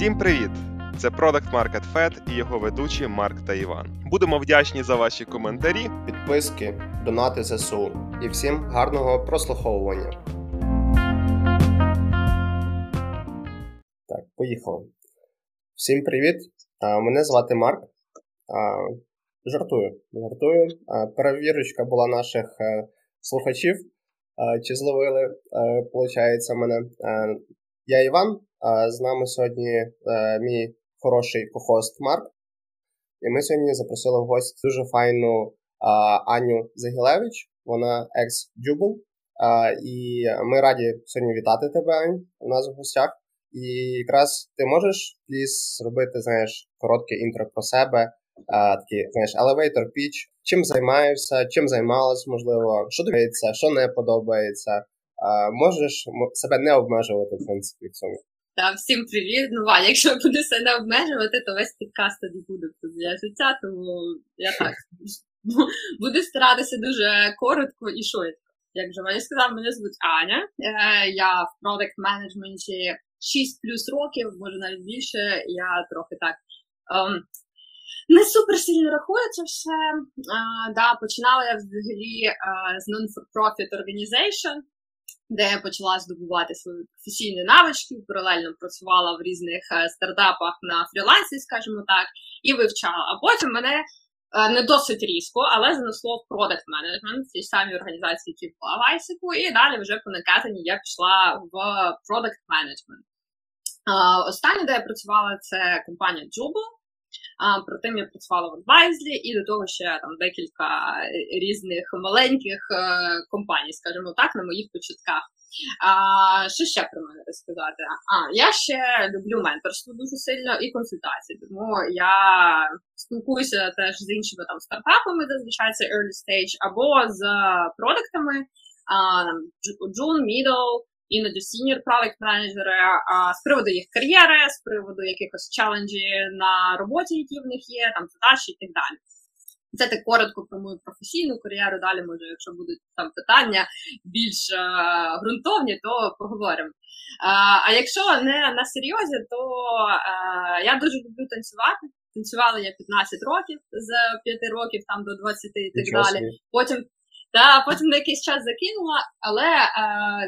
Всім привіт! Це Product Market Fed і його ведучі Марк та Іван. Будемо вдячні за ваші коментарі, підписки, донати ЗСУ і всім гарного прослуховування. Так, поїхали. Всім привіт! Мене звати Марк. Жартую. Жартую. Перевірочка була наших е, слухачів. Чи зловили, виходить, е, мене. Я Іван. З нами сьогодні е, мій хороший кохост Марк. І ми сьогодні запросили в гості дуже файну Аню Дзегілевич, вона екс-Jooble. І ми раді сьогодні вітати тебе, Ань, у нас в гостях. І якраз ти можеш please зробити, знаєш, коротке інтро про себе, такий, знаєш, elevator pitch, чим займаєшся, чим займалась, можливо, що подобається, що не подобається. Можеш себе не обмежувати, в принципі, в цьому. Та всім привіт. Ну Ваня, якщо я буду себе обмежувати, то весь підкаст тоді буде про життя, тому я так буду старатися дуже коротко і швидко. Як вже Ваня сказав, мене звуть Аня. Е, я в продакт менеджменті 6 плюс років, може навіть більше. Я трохи так. Um, не супер сильно рахую це все. Uh, да, Починала я взагалі uh, з non-for-profit organization, де я почала здобувати свої професійні навички, паралельно працювала в різних е, стартапах на фрілансі, скажімо так, і вивчала. А потім мене е, не досить різко, але занесло в продакт менеджмент в тій самій організації, які була в і далі вже по накатанні я пішла в продакт менеджмент. Останнє, де я працювала, це компанія Jubal. А, Проте я працювала в адвайзлі і до того ще там декілька різних маленьких е, компаній, скажімо так, на моїх початках. А, Що ще про мене розказати? А, я ще люблю менторство дуже сильно і консультації, тому я спілкуюся теж з іншими там стартапами, зазвичай це early stage, або з продуктами, June, Middle, іноді senior product менеджери з приводу їх кар'єри, з приводу якихось челенджі на роботі, які в них є, там задачі і так далі. Це так коротко про мою професійну кар'єру. Далі, може, якщо будуть там питання більш е, ґрунтовні, то поговоримо. Е, а якщо не на серйозі, то е, я дуже люблю танцювати. Танцювала я 15 років з 5 років там до 20 і так далі. Потім та потім на якийсь час закинула, але е,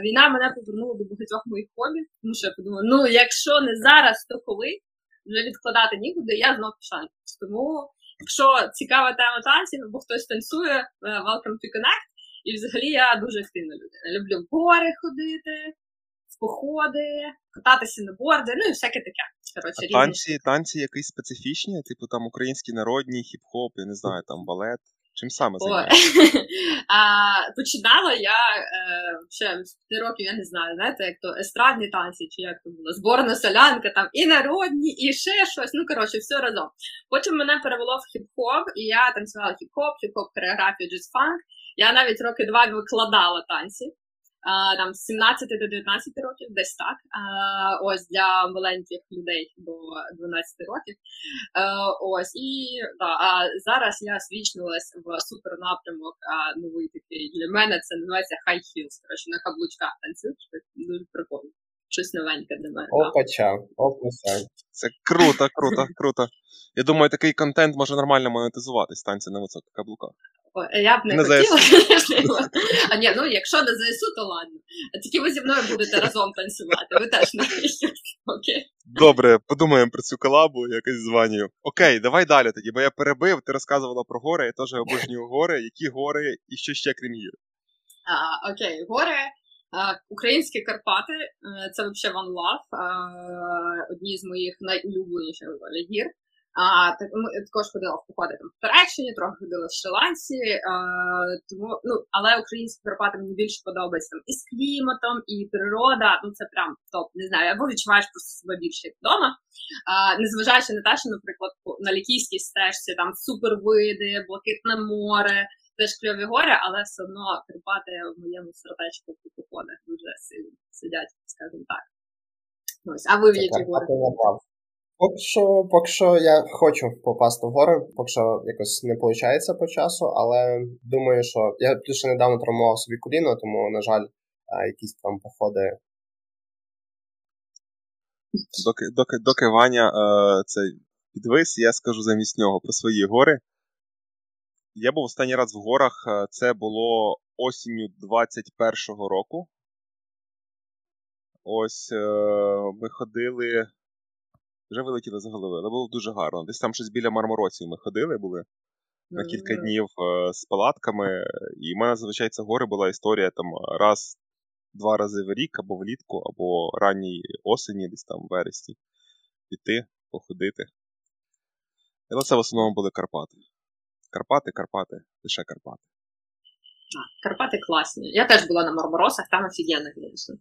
війна мене повернула до багатьох моїх хобі, тому що я подумала, ну якщо не зараз, то коли вже відкладати нікуди, я знов пішла. Тому, якщо цікава тема танців, або хтось танцює, е, welcome to connect. І взагалі я дуже активна людина. Люблю в гори ходити, в походи, кататися на борди, ну і всяке таке. Коротше, а танці, танці якісь специфічні, типу там українські народні, хіп-хоп, я не знаю, там балет. Чим саме займаєшся? Починала я е, ще з п'яти років, я не знаю, знаєте, як то естрадні танці, чи як то було, зборна солянка, там і народні, і ще щось. Ну, коротше, все разом. Потім мене перевело в хіп-хоп, і я танцювала хіп-хоп, хіп-хоп хореографію, джаз-фанк. Я навіть роки два викладала танці там з 17 до 19 років, десь так. Ось для маленьких людей до 12 років. Ось і да, а зараз я свічнулась в супер напрямок новий такий для мене. Це називається high heels, коротше, на каблучках танцюють. Дуже прикольно. Щось новеньке для мене. Опача, опача. Це круто, круто, круто. Я думаю, такий контент може нормально монетизуватись танці на високих каблуках. Я б не на хотіла. А ні, ну якщо на ЗСУ, то ладно. А тільки ви зі мною будете разом танцювати. Ви теж не Окей. Добре, подумаємо про цю колабу, якось званію. Окей, давай далі тоді, бо я перебив, ти розказувала про гори, я теж обожнюю гори. Які гори і що ще крім гір? А, Окей, гори. Українські Карпати це взагалі One Love, одні з моїх найулюбленіших гір. А, так, Ми також ходила в походи там в Туреччині, трохи ходила в Шри-Ланці, тому, ну, але українські Карпати мені більше подобаються там і з кліматом, і природа. Ну це прям топ, не знаю, або відчуваєш просто себе більше як вдома. А, Незважаючи на те, що, наприклад, на лікійській стежці там супервиди, блакитне море, теж кльові гори, але все одно Карпати в моєму сердечку по походах дуже сильно сидять, скажімо так. Ось, а ви в які гори? Поки що, поки що я хочу попасти в гори, поки що якось не виходить по часу, але думаю, що я ще недавно травмував собі коліно, тому, на жаль, якісь там походи. Доки доки, доки Ваня е, це підвис, я скажу замість нього про свої гори. Я був останній раз в горах, е, це було осінню 21-го року. Ось е, ми ходили. Вже вилетіли з голови, але було дуже гарно. Десь там щось біля марморосів ми ходили, були на кілька днів е, з палатками. І в мене зазвичай це гори була історія там раз, два рази в рік, або влітку, або ранній осені, десь там в вересні. Піти, походити. Але це в основному були Карпати. Карпати, Карпати, лише Карпати. А, Карпати класні. Я теж була на Марморосах, там офігенно, звісно.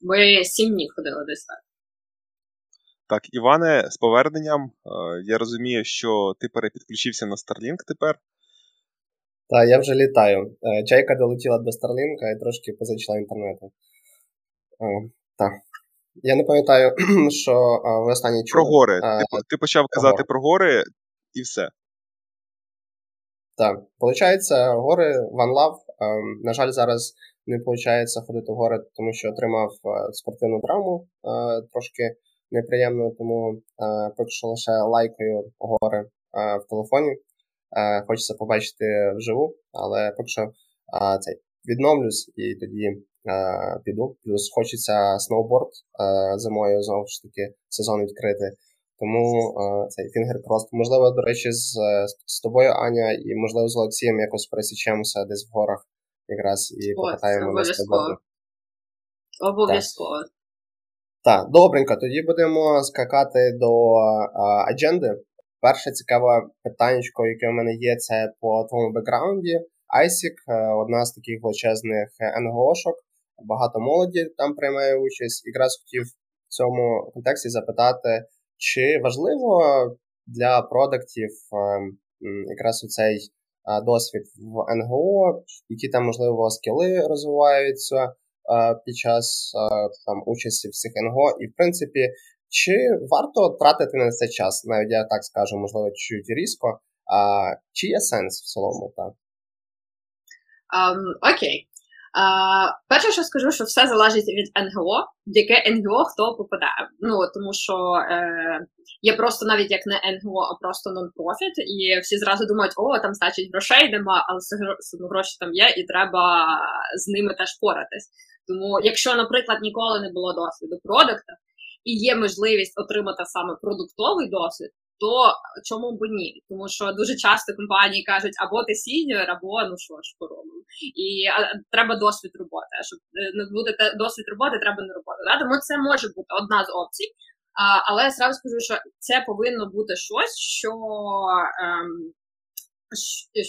Ми сім днів ходили десь так. Так, Іване, з поверненням. Е, я розумію, що ти перепідключився на Starlink тепер. Так, я вже літаю. Е, чайка долетіла до Старлінка і трошки позичила інтернету. Так. Я не пам'ятаю, що ви останні чули. Про гори. Ти, ти почав казати про гори і все. Так, Получається, гори One Love. Ем, на жаль, зараз не виходить ходити в гори, тому що отримав е, спортивну травму трошки неприємно, тому поки що лише лайкою гори в телефоні. Хочеться побачити вживу, але поки що цей відновлюсь і тоді піду. Плюс хочеться сноуборд зимою знову ж таки сезон відкрити. Тому цей фінгер крос. Можливо, до речі, з, з тобою, Аня, і можливо з Олексієм якось пересічемося десь в горах якраз і покатаємо на Обов'язково. Обов'язково. Так, добренько, тоді будемо скакати до а, адженди. Перше цікаве питання, яке в мене є, це по твоєму бекграунді. ISIC е, одна з таких величезних НГОшок, багато молоді там приймає участь. Якраз хотів в цьому контексті запитати, чи важливо для продуктів е, якраз у цей досвід в НГО, які там, можливо, скіли розвиваються під час там участі в цих НГО, і в принципі, чи варто тратити на це час, навіть я так скажу, можливо, чуть різко. Чи є сенс в цілому? так? Um, окей. Перше, що скажу, що все залежить від НГО, в яке НГО хто попадає. Ну тому що е, є просто навіть як не НГО, а просто нон-профіт, і всі зразу думають, о, там значить грошей нема, але гроші там є, і треба з ними теж поратись. Тому, якщо, наприклад, ніколи не було досвіду продукта і є можливість отримати саме продуктовий досвід, то чому б ні? Тому що дуже часто компанії кажуть, або ти сіньор, або ну що ж поробимо. І а, треба досвід роботи. А щоб е, не буде досвід роботи, треба не робота. Да? Тому це може бути одна з опцій. А, Але я сразу скажу, що це повинно бути щось, що ем,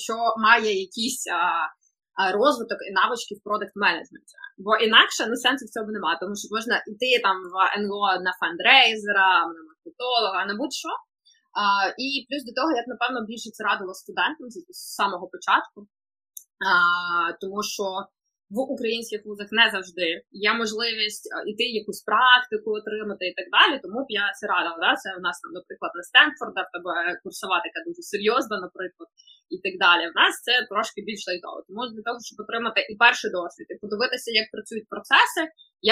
що має якісь а, розвиток і навички в продакт менеджменті. Бо інакше ну, сенсу в цьому немає, тому що можна йти там в НГО на фандрейзера, на маркетолога, на будь-що. І плюс до того, я б напевно більше це радила студентам з, самого початку, тому що в українських вузах не завжди є можливість іти якусь практику отримати і так далі. Тому б я це радила. Да? Це у нас там, наприклад, на Стенфорда, в тебе курсова така дуже серйозна, наприклад, і так далі. В нас це трошки більш лайтово. Тому для того, щоб отримати і перший досвід, і подивитися, як працюють процеси,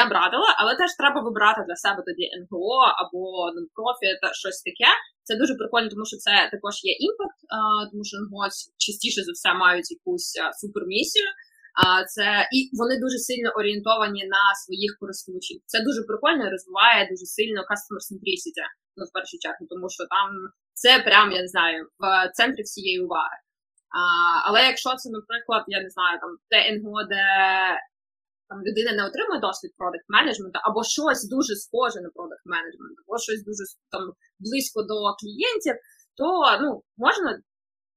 я б радила, але теж треба вибрати для себе тоді НГО або нон-профіт, щось таке. Це дуже прикольно, тому що це також є імпакт, тому що НГО частіше за все мають якусь супермісію. А це і вони дуже сильно орієнтовані на своїх користувачів. Це дуже прикольно і розвиває дуже сильно customer centricity, ну в першу чергу, тому що там це прям я не знаю в центрі всієї уваги. А, Але якщо це, наприклад, я не знаю, там те НГО, де там людина не отримує досвід продакт менеджменту, або щось дуже схоже на продакт менеджмент, або щось дуже там близько до клієнтів, то ну можна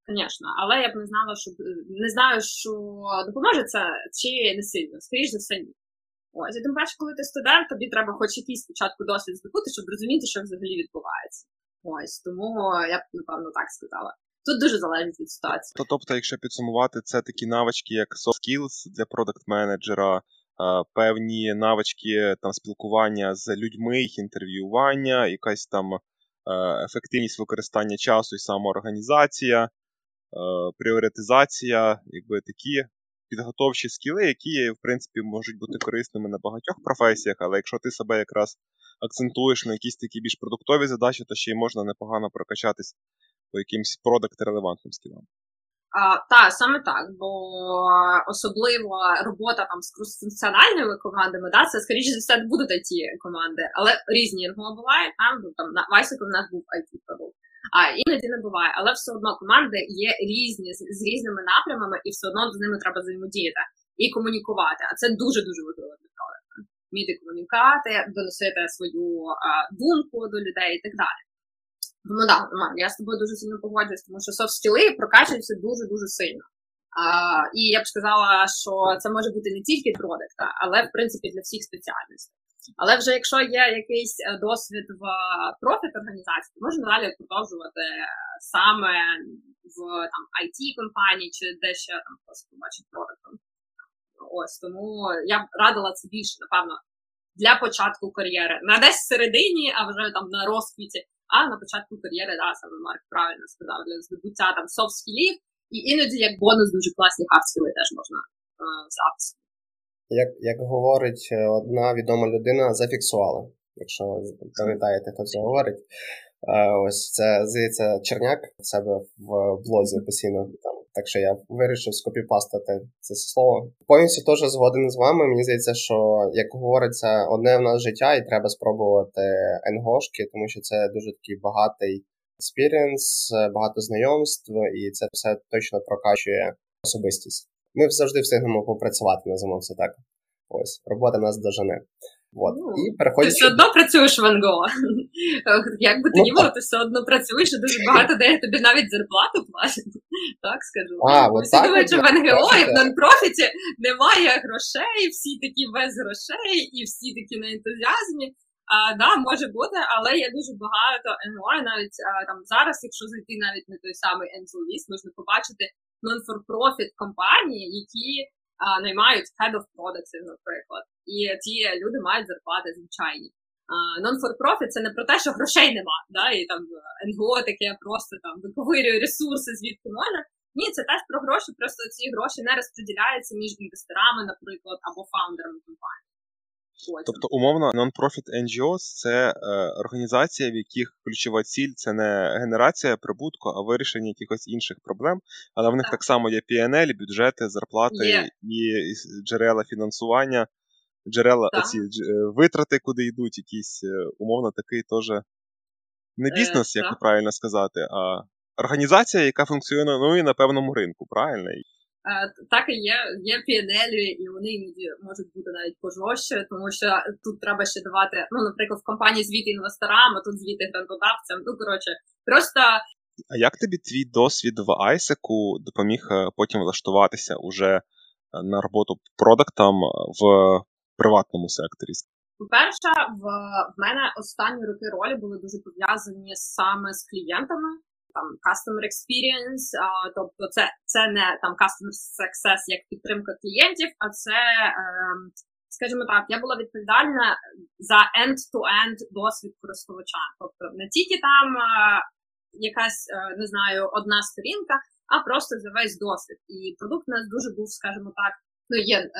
Звісно, але я б не знала, що не знаю, що допоможе це чи не сильно, скоріш за все, ні. Ось, і тим паче, коли ти студент, тобі треба хоч якийсь спочатку досвід здобути, щоб розуміти, що взагалі відбувається. Ось тому я б напевно так сказала. Тут дуже залежить від ситуації. То, тобто, якщо підсумувати, це такі навички, як soft skills для продакт-менеджера, певні навички там спілкування з людьми, їх інтерв'ювання, якась там ефективність використання часу і самоорганізація. Е, пріоритизація, якби такі підготовчі скіли, які, в принципі, можуть бути корисними на багатьох професіях, але якщо ти себе якраз акцентуєш на якісь такі більш продуктові задачі, то ще й можна непогано прокачатись по якимсь продакт-релевантним скілам. А, Так, саме так, бо особливо робота там з функціональними командами, да, це скоріше за все будуть it команди, але різні його бувають. Там ну, там на Вайсику в нас був it продукт а іноді не буває, але все одно команди є різні з, різними напрямами, і все одно з ними треба взаємодіяти і комунікувати. А це дуже дуже важливо для проекту. Вміти комунікувати, доносити свою а, думку до людей і так далі. Тому да, я з тобою дуже сильно погоджуюсь, тому що софт скіли прокачуються дуже дуже сильно. А, І я б сказала, що це може бути не тільки продукт, але в принципі для всіх спеціальностей. Але вже якщо є якийсь е, досвід в профіт організації, то можна далі продовжувати саме в там IT компанії чи де ще там побачить продуктом. Ось тому я б радила це більше, напевно, для початку кар'єри. Не десь всередині, а вже там на розквіті, а на початку кар'єри, да, саме Марк правильно сказав, для здобуття там софт скілів, і іноді як бонус дуже класні хард скіли теж можна е, взяти. Як як говорить е, одна відома людина, зафіксували. Якщо пам'ятаєте, хто це говорить. Е, ось це здається Черняк в себе в блозі постійно там. Так що я вирішив скопіпастити це слово. Повністю теж згоден з вами. Мені здається, що як говориться, одне в нас життя, і треба спробувати енгошки, тому що це дуже такий багатий experience, багато знайомств, і це все точно прокачує особистість ми завжди встигнемо попрацювати, називаємо це так. Ось, робота нас дожене. От. Ну, і переходячи... Ти все одно працюєш в НГО. Як би ти ну, було, ти все одно працюєш і дуже багато де тобі навіть зарплату платять. Так скажу. А, от всі думають, що в НГО і в нон-профіті немає грошей, всі такі без грошей, і всі такі на ентузіазмі. А, да, може бути, але є дуже багато НГО, навіть а, там зараз, якщо зайти навіть на той самий NGO можна побачити non-for-profit компанії, які а, наймають head of products, наприклад, і ті люди мають зарплати звичайні. Non-for-profit – це не про те, що грошей нема, да, і там НГО таке просто там виковирює ресурси, звідки можна. Ні, це теж про гроші, просто ці гроші не розподіляються між інвесторами, наприклад, або фаундерами компанії. Тобто, умовно, non-profit NGOs – це е, організація, в яких ключова ціль це не генерація прибутку, а вирішення якихось інших проблем. Але в них так, так само є PNL, бюджети, зарплати є. і джерела фінансування, джерела оці е, витрати, куди йдуть, якісь е, умовно такий теж не бізнес, е, як так. правильно сказати, а організація, яка функціонує на певному ринку, правильно? Так і є, є PNL, і вони іноді можуть бути навіть пожорстче, тому що тут треба ще давати, ну, наприклад, в компанії звіти інвесторам, а тут звіти грантодавцям. Ну, коротше, просто. А як тобі твій досвід в Айсеку допоміг е, потім влаштуватися уже е, на роботу продактом в приватному секторі? По-перше, в, в мене останні роки ролі були дуже пов'язані саме з клієнтами там customer experience, а, тобто це це не там customer success як підтримка клієнтів, а це, е, скажімо так, я була відповідальна за end-to-end досвід користувача. Тобто не тільки там е, якась, е, не знаю, одна сторінка, а просто за весь досвід. І продукт у нас дуже був, скажімо так. Ну, є е,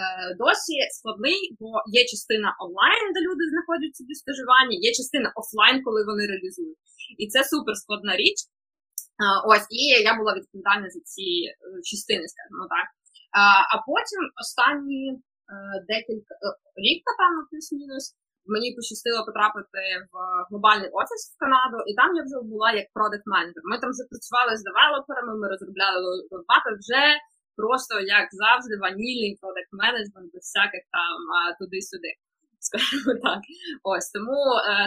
досі складний, бо є частина онлайн, де люди знаходять собі стажування, є частина офлайн, коли вони реалізують. І це супер складна річ. Ось, і я була відповідальна за ці е, частини, скажімо так. А потім останні е, декілька е, рік, напевно, плюс-мінус, мені пощастило потрапити в глобальний офіс в Канаду, і там я вже була як продакт менеджер Ми там вже працювали з девелоперами, ми розробляли розбати вже просто як завжди ванільний продакт менеджмент без всяких там туди-сюди. Скажімо так. Ось тому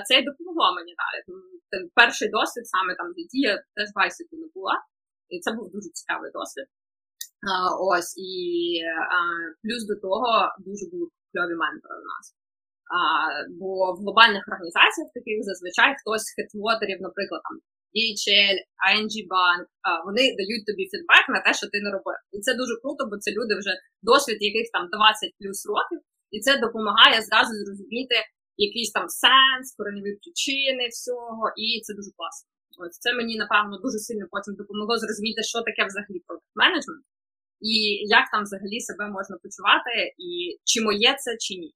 це й допомогло мені далі перший досвід саме там в я теж в Айсіку не була. І це був дуже цікавий досвід. А, Ось, і а, плюс до того дуже були кльові ментори у нас. А, Бо в глобальних організаціях таких зазвичай хтось з хедвотерів, наприклад, там DHL, ING Bank, вони дають тобі фідбек на те, що ти не робив. І це дуже круто, бо це люди вже досвід яких там 20 плюс років, і це допомагає зразу зрозуміти, якийсь там сенс, кореневі причини всього, і це дуже класно. Ось це мені напевно дуже сильно потім допомогло зрозуміти, що таке взагалі продакт менеджмент. і як там взагалі себе можна почувати, і чи моє це, чи ні.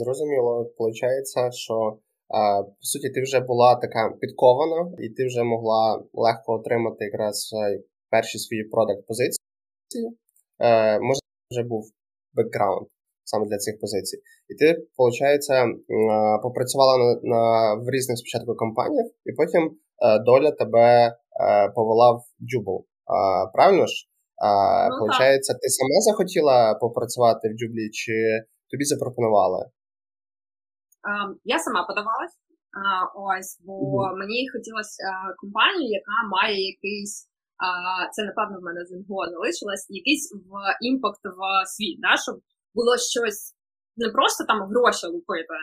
Зрозуміло, виходить, що по суті ти вже була така підкована, і ти вже могла легко отримати якраз е, перші свої продакт позиції. Е, Може, вже був бекграунд саме для цих позицій. І ти, виходить, попрацювала на, на в різних спочатку компаніях, і потім е, доля тебе е, повела в Jooble. Правильно ж? Ну, Получається, ти сама захотіла попрацювати в Jooble, чи тобі запропонували? Я сама подавалась. Ось, бо mm-hmm. мені хотілося компанію, яка має якийсь. Це, напевно, в мене з НГО залишилось, якийсь в імпакт в світ, да, щоб було щось не просто там гроші лупити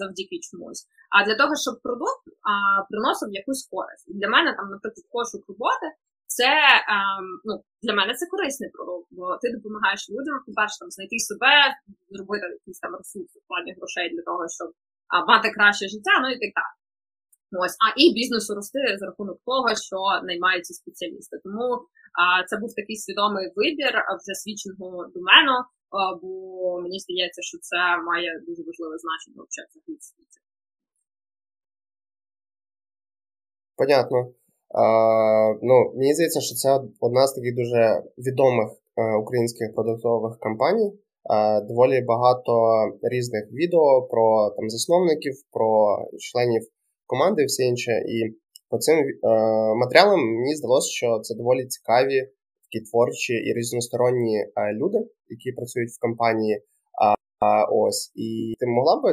завдяки чомусь, а для того, щоб продукт а, приносив якусь користь. І для мене там, наприклад, пошук роботи. Це а, ну, для мене це корисний продукт, бо ти допомагаєш людям, по-перше, там знайти себе, зробити якісь там ресурси в плані грошей для того, щоб а, мати краще життя, ну і так далі. Ось, а і бізнесу рости за рахунок того, що наймаються спеціалісти. Тому а, це був такий свідомий вибір вже свідченого домену, бо мені здається, що це має дуже важливе значення в світі. Понятно. А, ну, Мені здається, що це одна з таких дуже відомих е, українських продуктових компаній. Доволі багато різних відео про там засновників, про членів команди і все інше. І по цим е, матеріалам мені здалося, що це доволі цікаві такі творчі і різносторонні е, люди, які працюють в компанії. А, ось. І ти могла би,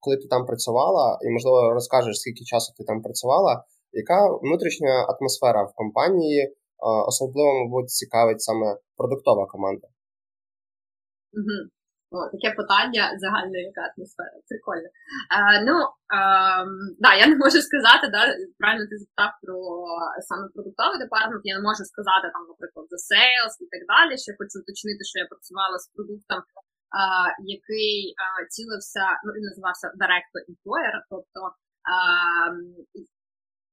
коли ти там працювала, і, можливо, розкажеш, скільки часу ти там працювала, яка внутрішня атмосфера в компанії, а, особливо, мабуть, цікавить саме продуктова команда? Угу. О, таке питання загальна яка атмосфера. Прикольно. А, ну, а, да, я не можу сказати, да, правильно ти запитав про саме продуктовий департамент, я не можу сказати, там, наприклад, за sales і так далі. Ще хочу уточнити, що я працювала з продуктом, а, який а, цілився, ну, він називався Direct Employer, тобто а,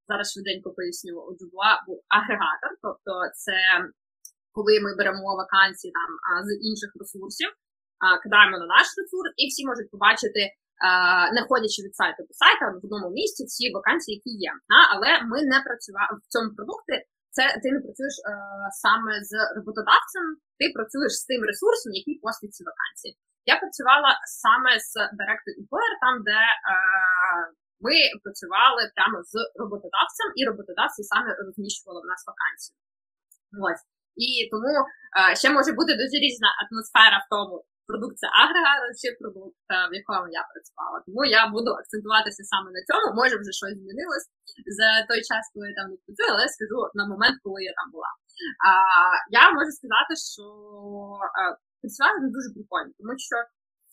зараз швиденько поясню, у Dubois був агрегатор, тобто це коли ми беремо вакансії там з інших ресурсів кидаємо на наш ресурс, і всі можуть побачити, не ходячи від сайту до сайту, в одному місці всі вакансії, які є. Але ми не працювали в цьому продукті. Це ти не працюєш е, саме з роботодавцем, ти працюєш з тим ресурсом, який постить ці вакансії. Я працювала саме з Direct Employer, там де е, ми працювали прямо з роботодавцем, і роботодавці саме розміщували в нас вакансії. Ось. І тому е, ще може бути дуже різна атмосфера в тому, продукція агрегата чи продукт, в якому я працювала. Тому я буду акцентуватися саме на цьому. Може вже щось змінилось за той час, коли я там не але я скажу на момент, коли я там була. А, Я можу сказати, що працювати дуже прикольно, тому що.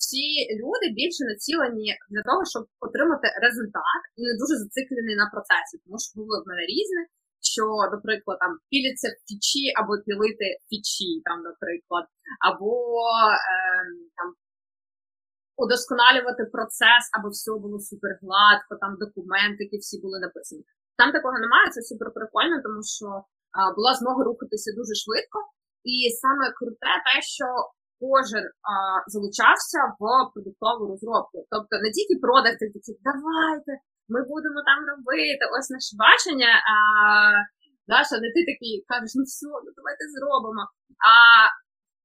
Всі люди більше націлені для того, щоб отримати результат, і не дуже зациклені на процесі, тому що були в мене різні що, наприклад, там піляться фічі або пілити фічі, там, наприклад, або е, там удосконалювати процес, аби все було супер гладко, там документи, які всі були написані. Там такого немає, це супер прикольно, тому що а, була змога рухатися дуже швидко, і саме круте те, що кожен а, залучався в продуктову розробку. Тобто не тільки продакти такі, давайте ми будемо там робити. Ось наше бачення. А Даша, не ти такий кажеш, ну все, ну давайте зробимо. А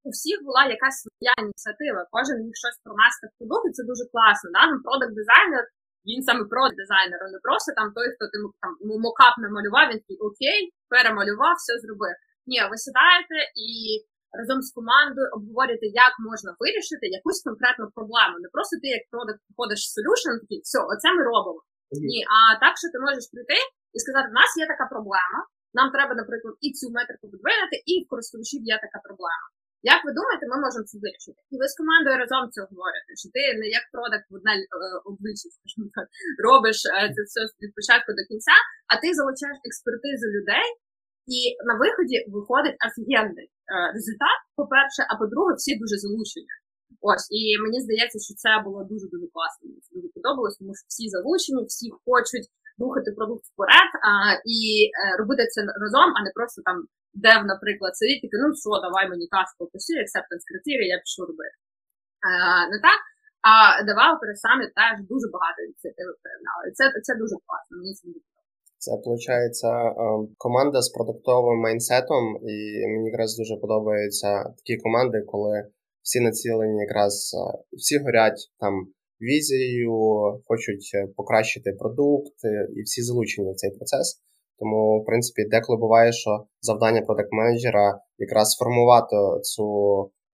у всіх була якась своя ініціатива. Кожен міг щось пронести в продукт, це дуже класно. Да? Ну, продакт дизайнер, він саме продакт дизайнер, а не просто там той, хто ти там мокап намалював, він такий окей, перемалював, все зробив. Ні, ви сідаєте і разом з командою обговорюєте, як можна вирішити якусь конкретну проблему. Не просто ти як продакт приходиш в solution, такий, все, оце ми робимо. Ні, а так, що ти можеш прийти і сказати, у нас є така проблема, нам треба, наприклад, і цю метрику підвинути, і в користувачів є така проблема. Як ви думаєте, ми можемо це вирішити? І ви з командою разом це говорите, що ти не як продакт в одне обличчя, скажімо так, робиш е, це все від початку до кінця, а ти залучаєш експертизу людей, і на виході виходить офігенний е, результат, по-перше, а по-друге, всі дуже залучені. Ось, і мені здається, що це було дуже-дуже класно. Мені це дуже подобалось, тому що всі залучені, всі хочуть рухати продукт вперед а, і е, робити це разом, а не просто там дев, наприклад, сидить таки, ну що, давай мені каску опиши, acceptance критерії, я пишу робити. А, не так? А девелопери самі теж дуже багато ініціативи проявляли. Це це дуже класно. Мені це дуже це виходить команда з продуктовим майнсетом, і мені якраз дуже подобаються такі команди, коли всі націлені, якраз всі горять там візією, хочуть е, покращити продукт, е, і всі залучені в цей процес. Тому, в принципі, деколи буває, що завдання продакт-менеджера якраз сформувати цю,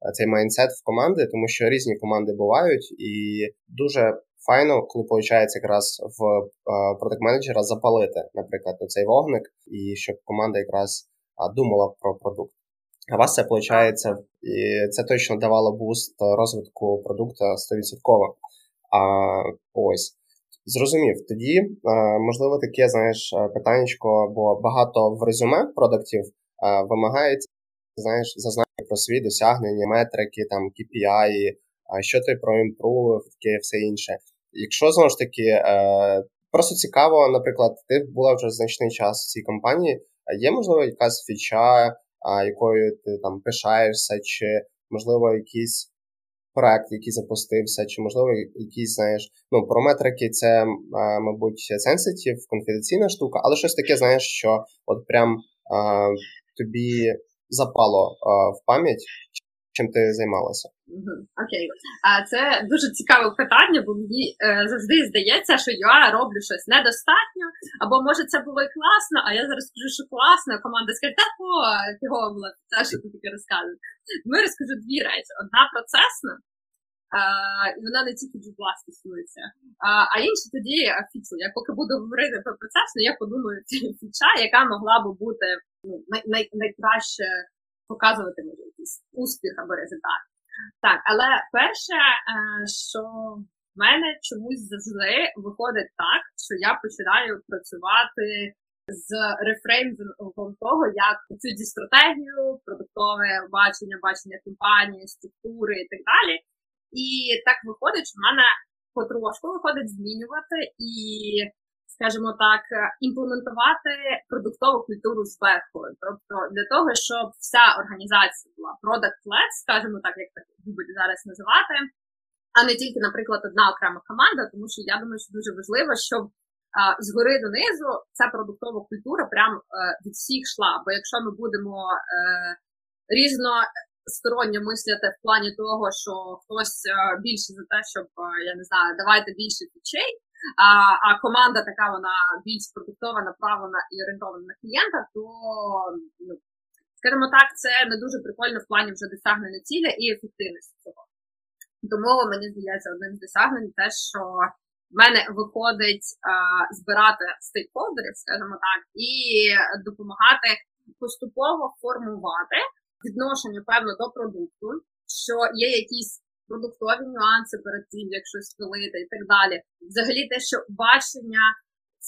е, цей майнсет в команди, тому що різні команди бувають, і дуже файно, коли виходить якраз в продакт-менеджера запалити, наприклад, цей вогник, і щоб команда якраз думала про продукт. А вас це виходить, і це точно давало буст розвитку продукту 100%. А, Ось. Зрозумів. Тоді, можливо, таке, знаєш, питаннячко, бо багато в резюме продуктів вимагається, знаєш, зазначити про свої досягнення, метрики, там, KPI, що ти проімпрував, таке все інше. Якщо знову ж таки, е, просто цікаво, наприклад, ти була вже значний час в цій компанії, є, можливо, якась фіча, якою ти там пишаєшся, чи, можливо, якийсь проект, який запустився, чи, можливо, якісь, знаєш, ну, про метрики це, мабуть, сенситів, конфіденційна штука, але щось таке, знаєш, що от прям тобі запало в пам'ять, чим ти займалася. Окей, а це дуже цікаве питання, бо мені е, завжди здається, що я роблю щось недостатньо, або може це було і класно, а я зараз скажу, що класно, команда скаже, та о, його та що ти таке розказуєш. Ми розкажу дві речі: одна процесна, і вона не тільки джубла стосується, а інша тоді фічу. Я поки буду говорити про процесну, я подумаю фіча, яка могла би бути ну, най, най, найкраще показувати може якийсь успіх або результат. Так, але перше, е, що в мене чомусь завжди виходить так, що я починаю працювати з рефреймингом того, як працюють зі стратегією, продуктове бачення, бачення компанії, структури і так далі. І так виходить, що в мене потрошку виходить змінювати і скажімо так, імплементувати продуктову культуру зверху. Тобто для того, щоб вся організація була product-led, скажімо так, як так любить зараз називати, а не тільки, наприклад, одна окрема команда, тому що я думаю, що дуже важливо, щоб а, згори донизу ця продуктова культура прям е, від всіх йшла. Бо якщо ми будемо е, різно сторонньо мисляти в плані того, що хтось е, більше за те, щоб я не знаю, давайте більше фічей, а а команда така вона більш продуктова, направлена і орієнтована на клієнта, то ну, скажімо так, це не дуже прикольно в плані вже досягнення цілі і ефективності цього. Тому мені здається, одним з досягнень те, що в мене виходить а, збирати стейкхолдерів, скажімо так, і допомагати поступово формувати відношення певно до продукту, що є якісь продуктові нюанси перед тим, як щось пилити і так далі. Взагалі, те, що бачення,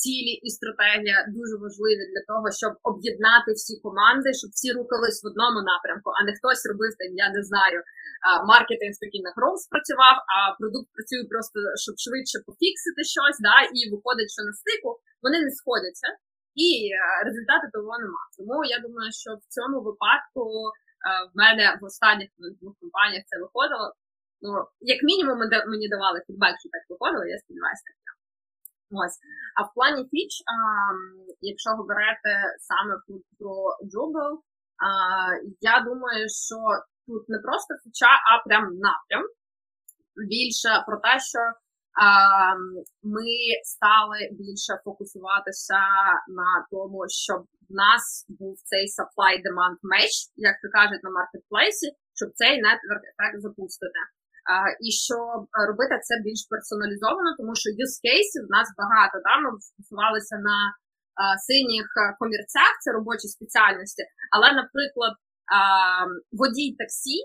цілі і стратегія дуже важливі для того, щоб об'єднати всі команди, щоб всі рухались в одному напрямку, а не хтось робив там, я не знаю, маркетинг такий на гроу спрацював, а продукт працює просто, щоб швидше пофіксити щось, да, і виходить, що на стику вони не сходяться. І результати того нема. Тому я думаю, що в цьому випадку в мене в останніх двох компаніях це виходило. Ну, як мінімум, мені давали фідбек, що так виходило, я сподіваюся, так. Ось. А в плані фіч, а, якщо говорити саме про Drupal, а, я думаю, що тут не просто фіча, а прям напрям. Більше про те, що а, ми стали більше фокусуватися на тому, щоб в нас був цей supply-demand match, як то кажуть на маркетплейсі, щоб цей network ефект запустити. І щоб робити це більш персоналізовано, тому що use cases в нас багато. Да? Ми фокусувалися на синіх комірцях, це робочі спеціальності, але, наприклад, водій таксі,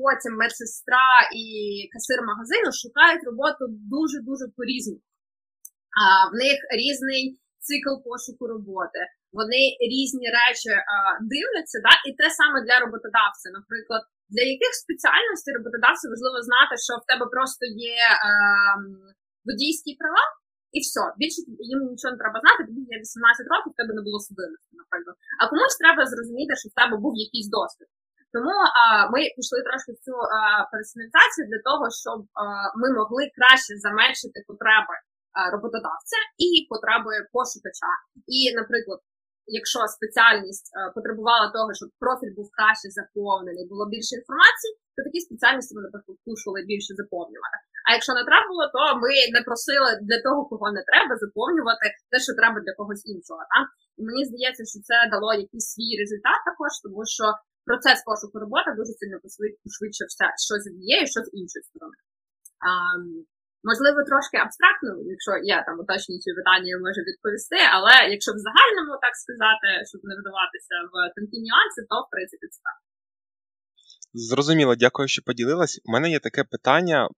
потім медсестра і касир магазину шукають роботу дуже дуже по різному. В них різний цикл пошуку роботи. Вони різні речі а, дивляться, да? і те саме для роботодавця. Наприклад, для яких спеціальностей роботодавцю важливо знати, що в тебе просто є е, водійські права, і все. Більше їм нічого не треба знати, тобі є 18 років, в тебе не було судимості, наприклад. А комусь треба зрозуміти, що в тебе був якийсь досвід. Тому а, ми пішли трошки в цю персоналізацію для того, щоб а, ми могли краще заменшити потреби роботодавця і потреби пошукача. І, наприклад, якщо спеціальність а, потребувала того, щоб профіль був краще заповнений, було більше інформації, то такі спеціальності ми наприклад кушали більше заповнювати. А якщо не треба було, то ми не просили для того, кого не треба, заповнювати те, що треба для когось іншого. Так? І мені здається, що це дало якийсь свій результат також, тому що процес пошуку роботи дуже сильно пошвидшився що з однієї, що з іншої сторони. Можливо, трошки абстрактно, якщо я там уточнюючи питання можу відповісти, але якщо в загальному так сказати, щоб не вдаватися в тонкі нюанси, то в принципі це так. Зрозуміло, дякую, що поділилась. У мене є таке питання, е,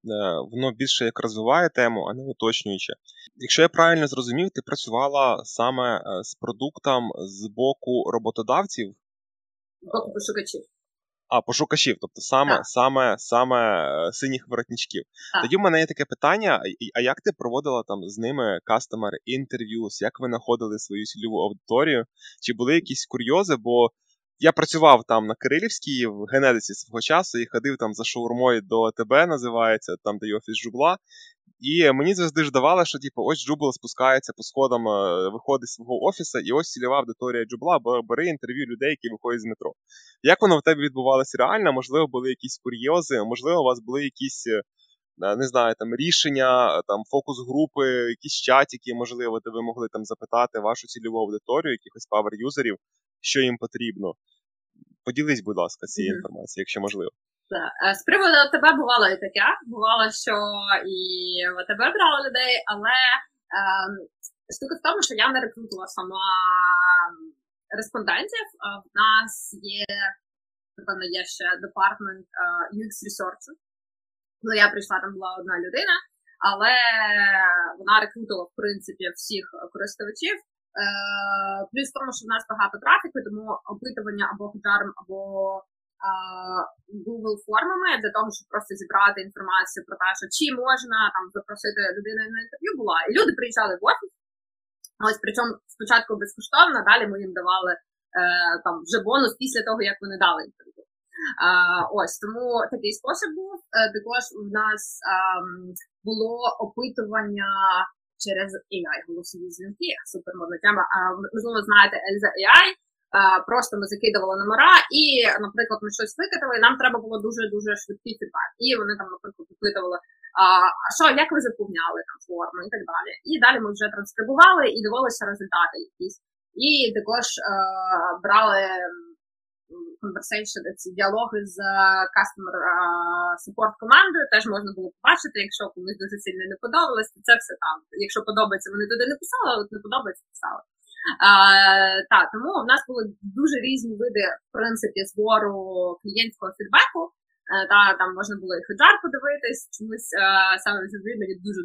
воно більше як розвиває тему, а не уточнююче. Якщо я правильно зрозумів, ти працювала саме е, з продуктом з боку роботодавців? З боку пошукачів. А, пошукачів, тобто саме так. саме, саме е, синіх воротничків. Так. Тоді в мене є таке питання: а як ти проводила там з ними кастомер інтерв'юс, як ви знаходили свою цільову аудиторію? Чи були якісь курйози? Бо я працював там на Кирилівській в Генезисі свого часу і ходив там за шаурмою до ТБ, називається, там де є офіс Жубла. І мені завжди ж що типу, ось Джубл спускається по сходам, е, виходить з свого офісу, і ось цільова аудиторія Джубла, бери інтерв'ю людей, які виходять з метро. Як воно в тебе відбувалося реально? Можливо, були якісь курйози, можливо, у вас були якісь. Е, не знаю, там рішення, там фокус-групи, якісь чатики, можливо, де ви могли там запитати вашу цільову аудиторію, якихось power-юзерів, що їм потрібно. Поділись, будь ласка, цією mm-hmm. інформацією, якщо можливо. Так. Е, з приводу B2B бувало і таке. Бувало, що і B2B брали людей, але е, штука в тому, що я не рекрутувала сама респондентів. В нас є, напевно, є ще департмент UX Research. Ну, я прийшла, там була одна людина, але вона рекрутувала, в принципі, всіх користувачів. Е, плюс в тому, що в нас багато трафіку, тому опитування або Hotjar, або Google формами для того, щоб просто зібрати інформацію про те, що чи можна там запросити людину на інтерв'ю була. І люди приїжджали в офіс. Ось причому спочатку безкоштовно, далі ми їм давали е, там вже бонус після того, як вони дали інтерв'ю. А, Ось тому такий спосіб був. Е, також у нас а, було опитування через AI голосові дзвінки. Супермодна тема. А, можливо, знаєте Elza AI. Просто ми закидували номера, і, наприклад, ми щось викидали, і нам треба було дуже-дуже швидкий фідбек. І вони там, наприклад, запитували, а що, як ви заповняли там форму і так далі. І далі ми вже транскрибували і дивилися результати якісь. І також брали conversation, ці діалоги з customer support командою, теж можна було побачити, якщо комусь дуже сильно не подобалось, то це все там. Якщо подобається, вони туди не писали, а от не подобається, писали. А, та, Тому в нас були дуже різні види в принципі, збору клієнтського фідбеку. Е, та Там можна було і ходжар подивитись, чомусь е, саме завжди мені дуже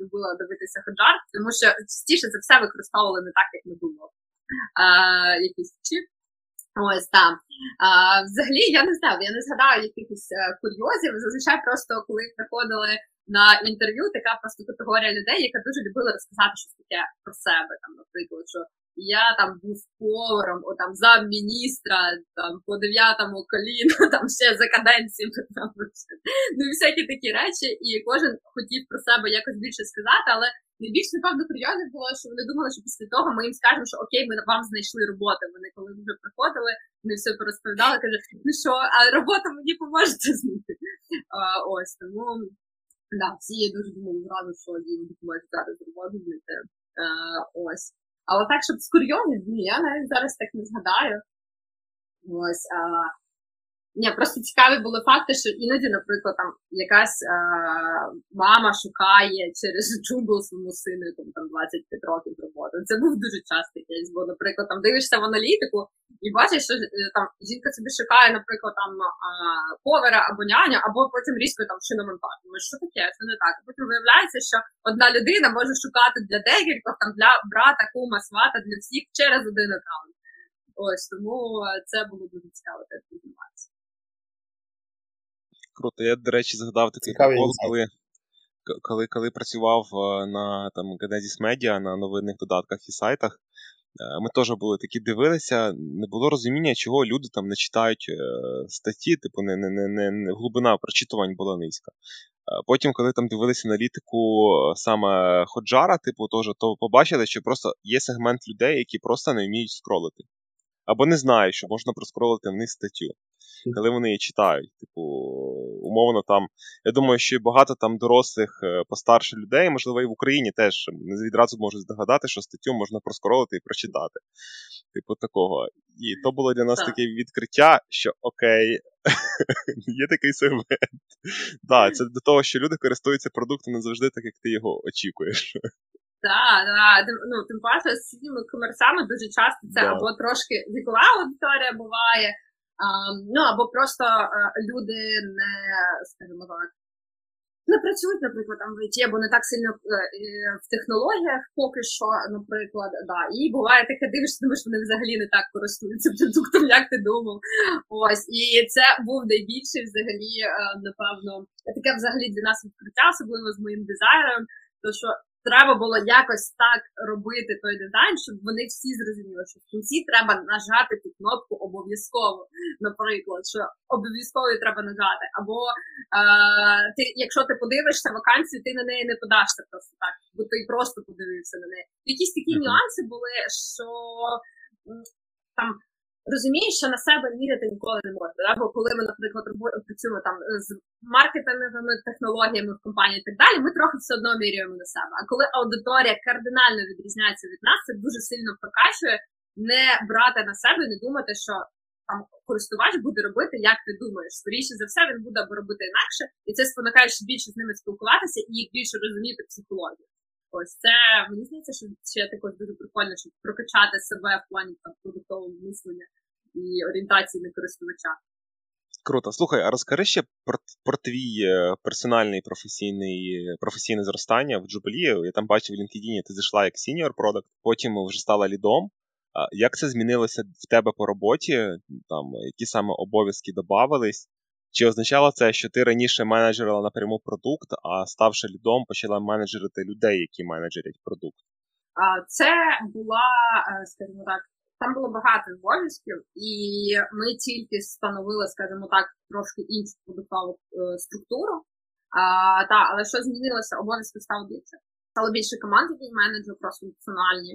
любила дивитися ходжар, тому що частіше це все використовували не так, як ми думали. А, якісь чіп. Ось там. А, Взагалі, я не знаю, я не згадаю якихось е, курйозів. Зазвичай просто коли приходили на інтерв'ю така просто категорія людей, яка дуже любила розказати щось таке про себе. Там, наприклад, що я там був поваром, о, там замміністра, там по дев'ятому коліну, там ще за каденцією. Там, ну і всякі такі речі, і кожен хотів про себе якось більше сказати, але найбільш напевно курйозне було, що вони думали, що після того ми їм скажемо, що окей, ми вам знайшли роботу. Вони коли вже приходили, вони все порозповідали, кажуть, ну що, а робота мені поможете знайти. Ось тому. Да, всі я дуже думали зразу, що їм допоможуть зараз роботу знайти. Ось. Але так, щоб з курйозів, ні, я навіть зараз так не згадаю. Ось. А, ні, просто цікаві були факти, що іноді, наприклад, там якась а, мама шукає через Jooble своєму сину, якому там 25 років роботи. Це був дуже частий кейс, бо, наприклад, там дивишся в аналітику і бачиш, що е, там жінка собі шукає, наприклад, там а, повара або няня, або потім різко там шиномонтаж. Думаєш, що таке, це не так. Потім виявляється, що одна людина може шукати для декількох, там для брата, кума, свата, для всіх через один аккаунт. Ось тому це було дуже цікаво теж інформація круто. Я, до речі, згадав такий прикол, коли коли коли працював е, на там Genesis Media на новинних додатках і сайтах, Е, ми теж були такі дивилися, не було розуміння, чого люди там не читають е, статті, типу, не, не, не, не глибина прочитувань була низька. Потім, коли там дивилися аналітику саме Ходжара, типу, теж, то побачили, що просто є сегмент людей, які просто не вміють скролити. Або не знають, що можна проскролити вниз статтю коли вони її читають. Типу, умовно, там, я думаю, що багато там дорослих е, постарше людей, можливо, і в Україні теж не відразу можуть здогадати, що статтю можна проскоролити і прочитати. Типу, такого. І то було для нас так. таке відкриття, що окей, є такий сегмент. Так, Це до того, що люди користуються продуктом не завжди так, як ти його очікуєш. Так, так. Ну, тим паче з цими комерсами дуже часто це да. або трошки вікова аудиторія буває, Ну або просто люди не, скажімо так, не працюють, наприклад, там в ІТ, або не так сильно е, в технологіях поки що, наприклад, да. І буває таке дивишся, думаєш, вони взагалі не так користуються продуктом, як ти думав. Ось. І це був найбільший взагалі, е, напевно, таке взагалі для нас відкриття, особливо з моїм дизайнером, то що треба було якось так робити той дизайн, щоб вони всі зрозуміли, що в кінці треба нажати ту кнопку обов'язково. Наприклад, що обов'язково треба нажати. Або е, ти, якщо ти подивишся вакансію, ти на неї не подашся просто так, бо ти просто подивився на неї. Якісь такі нюанси були, що там розумієш, що на себе міряти ніколи не можна. Да? Бо коли ми, наприклад, працюємо там з маркетинговими технологіями в компанії і так далі, ми трохи все одно міряємо на себе. А коли аудиторія кардинально відрізняється від нас, це дуже сильно прокачує не брати на себе, не думати, що там користувач буде робити, як ти думаєш. Скоріше за все, він буде робити інакше, і це спонукає ще більше з ними спілкуватися і їх більше розуміти психологію. Ось це мені здається, що ще також дуже прикольно, щоб прокачати себе в плані там продуктового мислення і орієнтації на користувача. Круто. Слухай, а розкажи ще про про твій е, персональний професійний професійне зростання в Jubilee. Я там бачив в LinkedIn, ти зайшла як senior product, потім вже стала лідом. Як це змінилося в тебе по роботі? Там Які саме обов'язки додавались? Чи означало це, що ти раніше менеджерила напряму продукт, а ставши лідом, почала менеджерити людей, які менеджерять продукт? Це була, е, скажімо так, там було багато обов'язків, і ми тільки встановили, скажімо так, трошки іншу продуктову е, структуру. А, та, Але що змінилося? Обов'язки стало більше. Стало більше команд, які менеджер просто функціональні.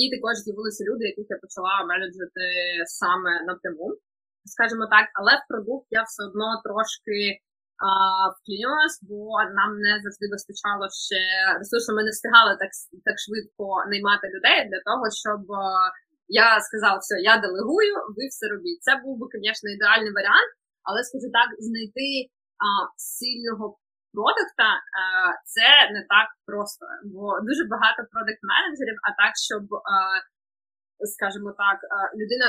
І також з'явилися люди, яких я почала менеджити саме напряму скажімо так, але в продукт я все одно трошки а, вклінювалась, бо нам не завжди вистачало ще ресурсу. Ми не встигали так так швидко наймати людей для того, щоб я сказала, все, я делегую, ви все робіть. Це був би, звісно, ідеальний варіант, але скажу так, знайти а, сильного продукта це не так просто, бо дуже багато продакт-менеджерів, а так, щоб, скажімо так, людина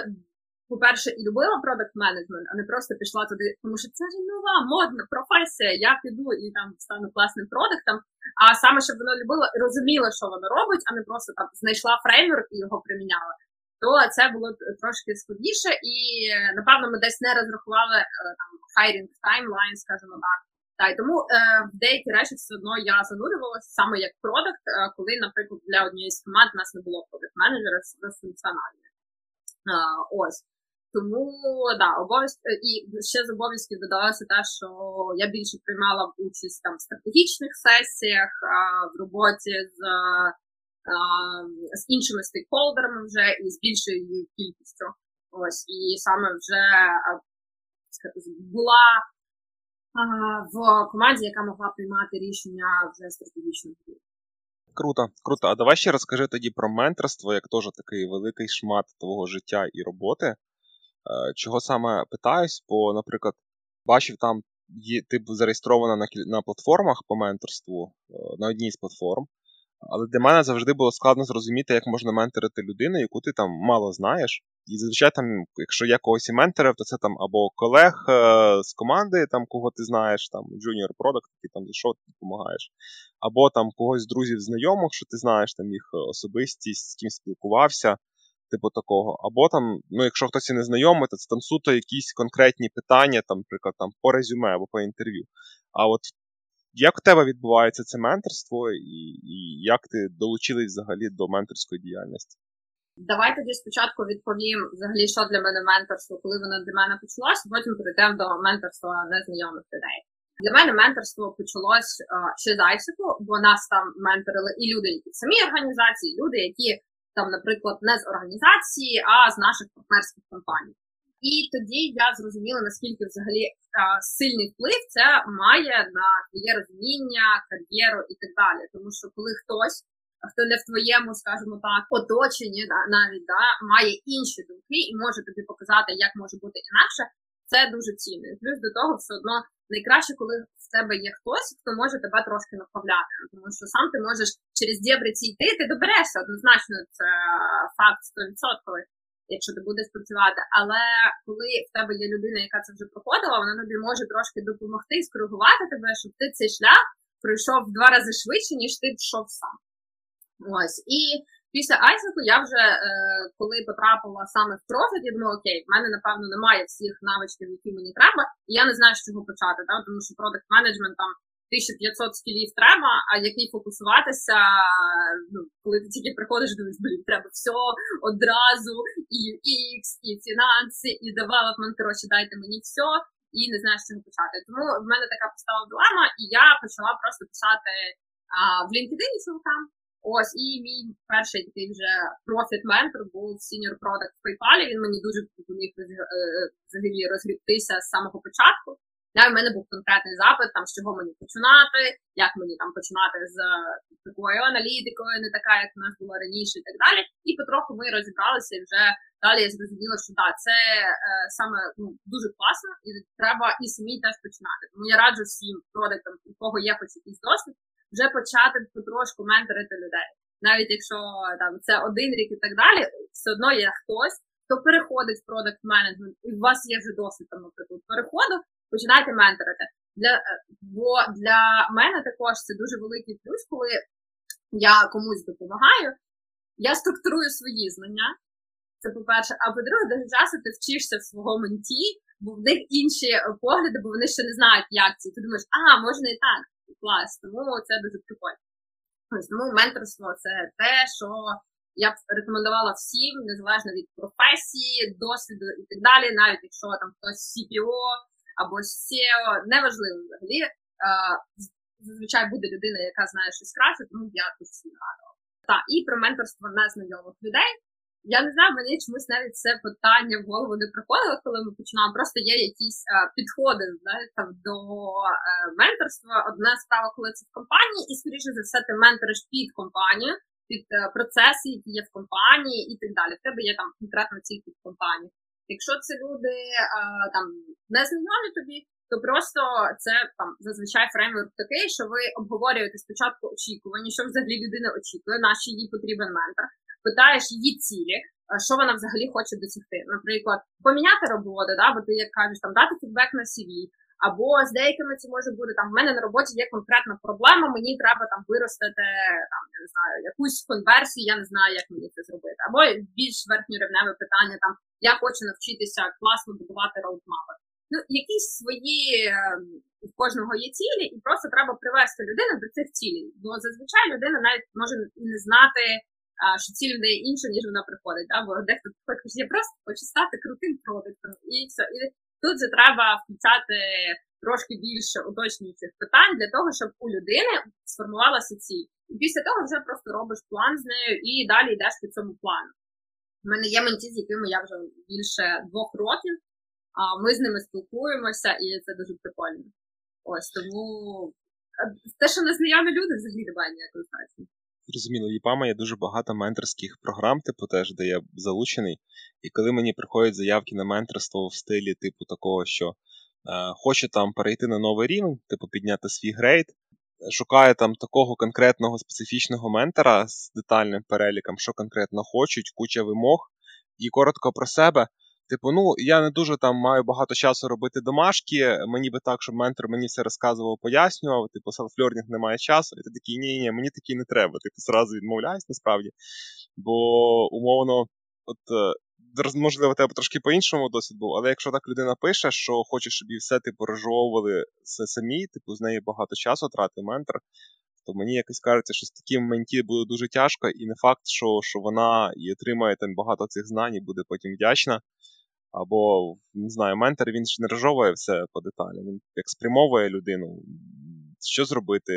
по-перше, і любила продакт менеджмент, а не просто пішла туди, тому що це ж нова модна професія. Я піду і там стану класним продуктом. А саме, щоб вона любила і розуміла, що вона робить, а не просто там знайшла фреймворк і його приміняла. То це було трошки складніше, і напевно ми десь не розрахували е, там hiring timeline, скажімо так. Та й тому е, деякі речі все одно я занурювалася саме як product, е, коли, наприклад, для однієї з команд у нас не було product менеджера з функціональною. Е, ось. Тому да, обов'язки і ще з обов'язків додалося те, що я більше приймала участь там в стратегічних сесіях, а, в роботі з а, з іншими стейкхолдерами вже і з більшою кількістю. Ось і саме вже була а, в команді, яка могла приймати рішення вже стратегічного. Круто, круто. А давай ще розкажи тоді про менторство, як теж такий великий шмат твого життя і роботи. Е, чого саме питаюсь, бо, наприклад, бачив там, є, ти зареєстрована на на платформах по менторству, е, на одній з платформ. Але для мене завжди було складно зрозуміти, як можна менторити людину, яку ти там мало знаєш. І зазвичай, там, якщо я когось і менторив, то це там або колег е, з команди, там, кого ти знаєш, там junior product, який там зайшов, ти допомагаєш, або там когось з друзів знайомих, що ти знаєш там їх особистість, з ким спілкувався типу такого. Або там, ну, якщо хтось і не знайомий, то це там суто якісь конкретні питання, там, наприклад, там, по резюме або по інтерв'ю. А от як у тебе відбувається це менторство, і, і як ти долучилась взагалі до менторської діяльності? Давай тоді спочатку відповім взагалі, що для мене менторство, коли воно для мене почалося, потім перейдемо до менторства незнайомих людей. Для мене менторство почалось а, ще з Айсику, бо нас там менторили і люди, які в самій організації, і люди, які там, наприклад, не з організації, а з наших партнерських компаній. І тоді я зрозуміла, наскільки взагалі сильний вплив це має на твоє розуміння, кар'єру і так далі. Тому що коли хтось, хто не в твоєму, скажімо так, оточенні, навіть да, має інші думки і може тобі показати, як може бути інакше, це дуже цінно. Плюс до того, все одно найкраще, коли в тебе є хтось, хто може тебе трошки направляти. Тому що сам ти можеш через дєбри ці йти, ти доберешся однозначно, це факт 100% якщо ти будеш працювати. Але коли в тебе є людина, яка це вже проходила, вона тобі може трошки допомогти і скоригувати тебе, щоб ти цей шлях пройшов в два рази швидше, ніж ти пішов сам. Ось. І після Айсеку я вже е, коли потрапила саме в профіт, я думала, окей, в мене напевно немає всіх навичків, які мені треба, і я не знаю, з чого почати, так? тому що продакт менеджмент там 1500 скілів треба, а який фокусуватися, ну, коли ти тільки приходиш, думаєш, блін, треба все одразу, і UX, і фінанси, і девелопмент, коротше, дайте мені все, і не знаєш, з чого почати. Тому в мене така постала дилема, і я почала просто писати а, в LinkedIn чувакам. Ось, і мій перший такий вже профіт-ментор був senior product в PayPal, Він мені дуже допоміг е, взагалі розгрібтися з самого початку. Да, в мене був конкретний запит, там з чого мені починати, як мені там починати з такою аналітикою, не така, як в нас була раніше, і так далі. І потроху ми розібралися і вже далі я зрозуміла, що да, це е, саме ну, дуже класно, і треба і самі теж починати. Тому я раджу всім продуктам, у кого є хоч якийсь досвід, вже почати потрошку менторити людей. Навіть якщо там це один рік і так далі, все одно є хтось, хто переходить в продакт менеджмент, і у вас є вже досвід там, наприклад, переходу починайте менторити. Для, е, Бо для мене також це дуже великий плюс, коли я комусь допомагаю, я структурую свої знання. Це по-перше, а по-друге, дуже часто ти вчишся в свого менті, бо в них інші погляди, бо вони ще не знають, як це. Ти думаєш, а, можна і так, клас, тому це дуже прикольно. Тому менторство це те, що я б рекомендувала всім, незалежно від професії, досвіду і так далі, навіть якщо там хтось CPO, або SEO, неважливо взагалі. Зазвичай буде людина, яка знає щось краще, тому я тут всім радила. Так, і про менторство незнайомих людей. Я не знаю, мені чомусь навіть це питання в голову не приходило, коли ми починали. Просто є якісь а, підходи знаєте, там, до а, е, менторства. Одна справа, коли це в компанії, і скоріше за все, ти менториш під компанію, під а, е, процеси, які є в компанії, і так далі. В тебе є там конкретно ці під компанії. Якщо це люди там не знайомі тобі, то просто це там зазвичай фреймворк такий, що ви обговорюєте спочатку очікування, що взагалі людина очікує, на що їй потрібен ментор, питаєш її цілі, що вона взагалі хоче досягти. Наприклад, поміняти роботу, да, бо ти як кажеш, там дати фідбек на CV, або з деякими це може бути там. В мене на роботі є конкретна проблема, мені треба там виростити там, я не знаю, якусь конверсію, я не знаю, як мені це зробити. Або більш верхньорівневе питання там я хочу навчитися класно будувати роудмапи. Ну, якісь свої в ем, кожного є цілі, і просто треба привести людину до цих цілей. Бо зазвичай людина навіть може і не знати, що ціль в неї інша, ніж вона приходить. Да? Бо дехто приходить, я просто хочу стати крутим продуктом. І все. І тут же треба включати трошки більше уточнюючих питань для того, щоб у людини сформувалася ціль. І після того вже просто робиш план з нею і далі йдеш по цьому плану. У мене є менті, з якими я вже більше двох років, а ми з ними спілкуємося, і це дуже прикольно. Ось тому те, що незнайомі люди, взагалі немає ніякої значення. Зрозуміло, в EPAMі є дуже багато менторських програм, типу теж, де я залучений. І коли мені приходять заявки на менторство в стилі, типу, такого, що е, хочу там перейти на новий рівень, типу підняти свій грейд, шукає там такого конкретного специфічного ментора з детальним переліком, що конкретно хочуть, куча вимог, і коротко про себе. Типу, ну я не дуже там маю багато часу робити домашки. Мені би так, щоб ментор мені все розказував, пояснював. Типу, self-learning немає часу. І ти такий, ні, ні, мені такий не треба. Типу, зразу відмовляюсь насправді. Бо умовно, от е, можливо, тебе трошки по-іншому досвід був, але якщо так людина пише, що хоче, щоб її все типу розжовували самі, типу, з неї багато часу тратив ментор, то мені якось кажеться, що з таким менті буде дуже тяжко, і не факт, що що вона і отримає там багато цих знань і буде потім вдячна. Або, не знаю, ментор він ж не розжовує все по деталі. Він як спрямовує людину, що зробити,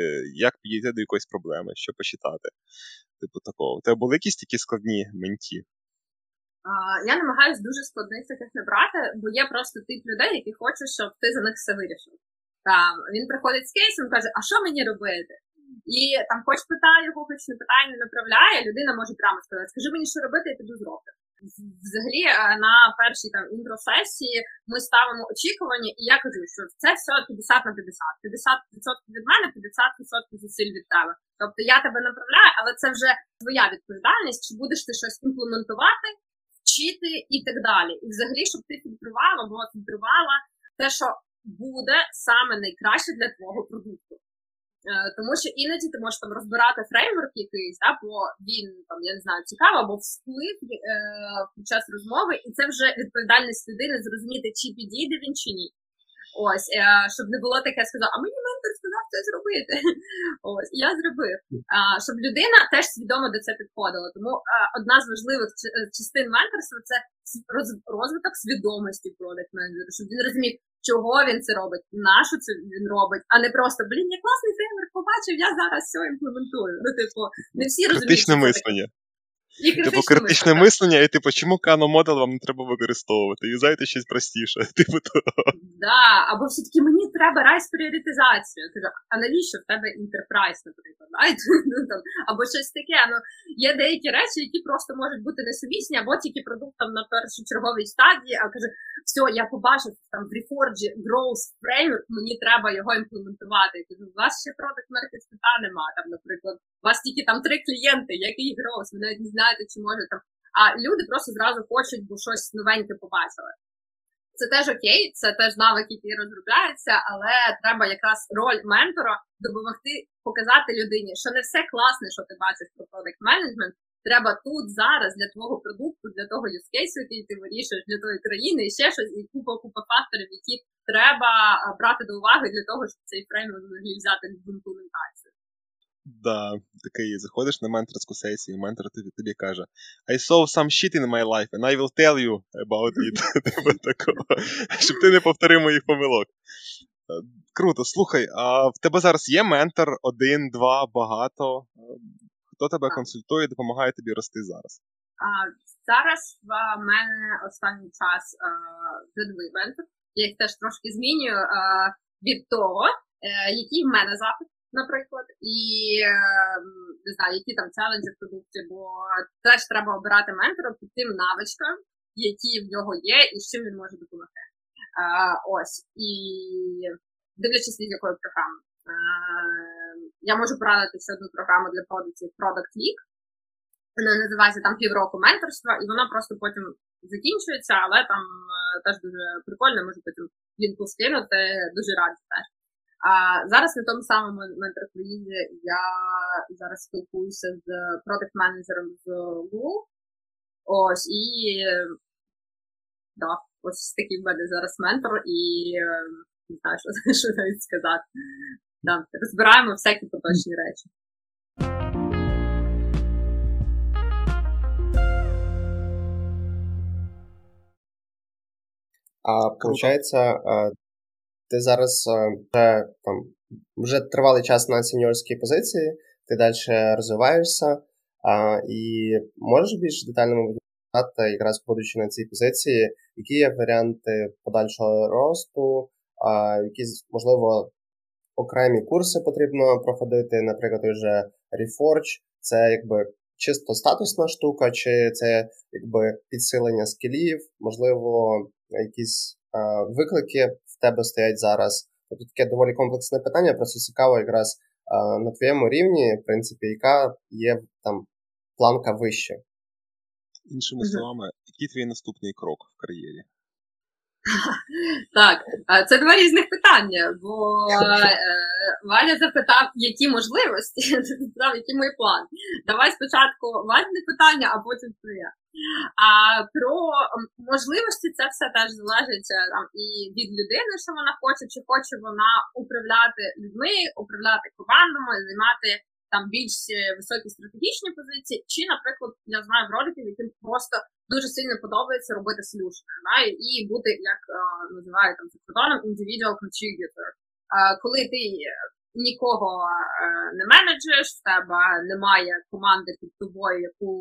як підійти до якоїсь проблеми, що почитати. Типу такого. У тебе були якісь такі складні менті? Я намагаюся дуже складних таких не брати, бо є просто тип людей, які хочуть, щоб ти за них все вирішив. Там Він приходить з кейсом каже, а що мені робити? І там хоч питає його, хоч не питає, не направляє, людина може прямо сказати, скажи мені, що робити, я піду зроблю. Взагалі, е, на першій там інтросесії ми ставимо очікування, і я кажу, що це все 50 на 50. 50% від мене, 50% зусиль від тебе. Тобто я тебе направляю, але це вже твоя відповідальність, чи будеш ти щось імплементувати, вчити і так далі. І взагалі, щоб ти фільтрувала, бо фільтрувала те, що буде саме найкраще для твого продукту. Е, тому що іноді ти можеш там розбирати фреймворк якийсь, да, бо він там, я не знаю, цікаво, або всплив е, під час розмови, і це вже відповідальність людини зрозуміти, чи підійде він чи ні. Ось, е, щоб не було таке, сказав, а мені ментор сказав це зробити. Ось, я зробив. А, Щоб людина теж свідомо до це підходила. Тому а, одна з важливих е, частин менторства це розвиток свідомості продакт менеджера, щоб він розумів, чого він це робить, на що це він робить, а не просто блін, я класний фреймворк побачив, я зараз все імплементую. Ну, типу, не всі розуміють. Критичне мислення. І типу, критичне мислення, і типу, чому Кано модел вам не треба використовувати? Юзайте щось простіше. Типу того. Да, або все-таки мені треба райс пріоритизацію. Кажу, а навіщо в тебе інтерпрайс, наприклад? Ну, там, Або щось таке. Ну, Є деякі речі, які просто можуть бути несумісні, або тільки продуктом на першочерговій стадії, а каже, все, я побачив там в Reforge Growth Framework, мені треба його імплементувати. Я кажу, у вас ще продукт маркет нема, там, наприклад, у вас тільки там три клієнти, який Growth, ви навіть не знаєте, чи може там. А люди просто зразу хочуть, бо щось новеньке побачили. Це теж окей, це теж навик, який розробляється, але треба якраз роль ментора допомогти показати людині, що не все класне, що ти бачиш про продакт менеджмент. Треба тут зараз для твого продукту, для того юзкейсу, який ти вирішуєш для тої країни, і ще щось, і купа купа факторів, які треба брати до уваги для того, щоб цей фреймворк взагалі взяти в імплементацію. Да, такий заходиш на менторську сесію, і ментор тобі, тобі каже: I saw some shit in my life, and I will tell you about it. Типу такого, Щоб ти не повторив моїх помилок. Е, круто, слухай, а в тебе зараз є ментор один, два, багато. Е, хто тебе консультує допомагає тобі рости зараз? А, Зараз в мене останній час вже ментор. Я їх теж трошки змінюю а, від того, е, який в мене запит наприклад, і ем, не знаю, які там челенджі в продукті, бо теж треба обирати ментора по тим навичкам, які в нього є, і з чим він може допомогти. А, Ось. І дивлячись від якої програми. А, я можу порадити ще одну програму для продуктів Product League. Вона називається там півроку менторства, і вона просто потім закінчується, але там е, теж дуже прикольно, можу потім лінку скинути, дуже раді теж. А зараз на тому самому менторфлізі я зараз спілкуюся з продакт менеджером з Google. Ось і да, ось такий в мене зараз ментор, і не знаю, що, що навіть сказати. Да, розбираємо всякі поточні речі. А получается, ти зараз е, вже там вже тривалий час на сеньорській позиції, ти далі розвиваєшся, а, і можеш більш детально сказати, якраз будучи на цій позиції, які є варіанти подальшого росту, а, якісь, можливо, окремі курси потрібно проходити, наприклад, вже Reforge, це якби чисто статусна штука, чи це якби підсилення скілів, можливо, якісь а, виклики тебе стоять зараз. Тобто таке доволі комплексне питання, просто цікаво якраз е, на твоєму рівні, в принципі, яка є там планка вище. Іншими словами, який твій наступний крок в кар'єрі? Так, це два різних питання, бо е, Валя запитав, які можливості, запитав, які мої плани. Давай спочатку Вальне питання, а потім твоє. А про можливості це все теж залежить е, там, і від людини, що вона хоче, чи хоче вона управляти людьми, управляти командами, займати там більш е, високі стратегічні позиції, чи, наприклад, я знаю в роликів, яким просто дуже сильно подобається робити слюшки, да, і бути, як а, називають там кордоном, individual contributor. А, коли ти нікого а, не менеджуєш, в тебе немає команди під тобою, яку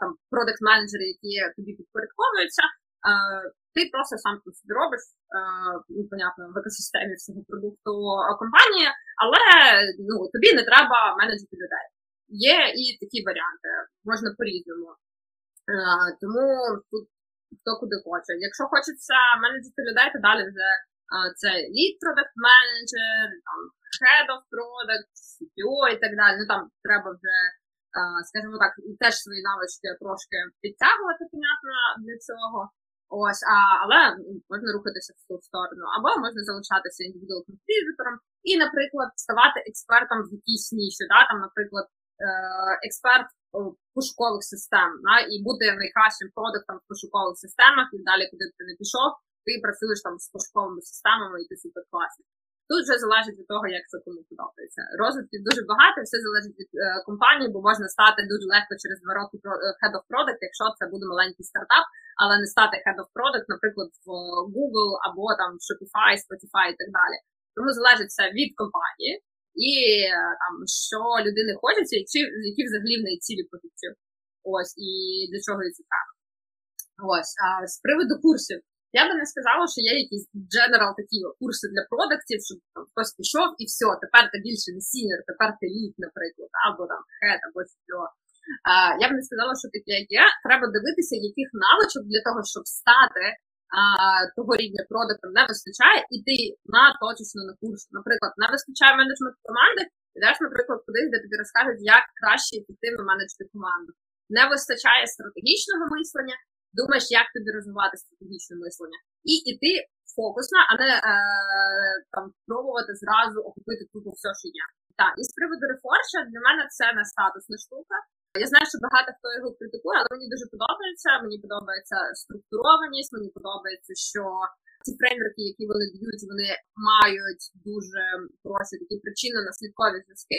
там продакт менеджери які тобі підпорядковуються, ти просто сам тут собі робиш, ну, понятно, в екосистемі всього продукту компанії, але ну, тобі не треба менеджити людей. Є і такі варіанти, можна по-різному. Тому тут хто куди хоче. Якщо хочеться менеджити людей, то далі вже це lead product manager, там head of product, CPO і так далі. Ну там треба вже, скажімо так, теж свої навички трошки підтягувати, понятно, для цього. Ось, а, але можна рухатися в ту сторону, або можна залишатися індивідуал контриб'ютором і, наприклад, ставати експертом в якійсь ніші, да, там, наприклад, е, експерт пошукових систем, да, і бути найкращим продуктом в пошукових системах, і далі, куди ти не пішов, ти працюєш там з пошуковими системами, і ти супер класний. Тут вже залежить від того, як це кому подобається. Розвитків дуже багато, все залежить від е, компанії, бо можна стати дуже легко через два роки е, head of product, якщо це буде маленький стартап, але не стати head of product, наприклад, в Google або там Shopify, Spotify і так далі. Тому залежить все від компанії і е, там що людини хочеться, і які взагалі в неї цілі по. Ось і для чого це так. Ось а з приводу курсів. Я би не сказала, що є якісь дженерал такі курси для продуктів, щоб хтось пішов і все, тепер ти більше не сінер, тепер ти лід, наприклад, або там хет, або що. Я б не сказала, що таке є. Треба дивитися, яких навичок для того, щоб стати а, того рівня продуктом не вистачає, і ти на точечно на курс. Наприклад, не вистачає менеджмент команди, ідеш, наприклад, кудись, де тобі розкажуть, як краще ефективно менеджити команду. Не вистачає стратегічного мислення, думаєш, як тобі розвивати стратегічне мислення. І іти фокусно, а не е, там пробувати зразу охопити тупо все, що є. Так, і з приводу рефорша для мене це не статусна штука. Я знаю, що багато хто його критикує, але мені дуже подобається. Мені подобається структурованість, мені подобається, що ці фреймворки, які вони дають, вони мають дуже хороші такі причинно-наслідкові зв'язки.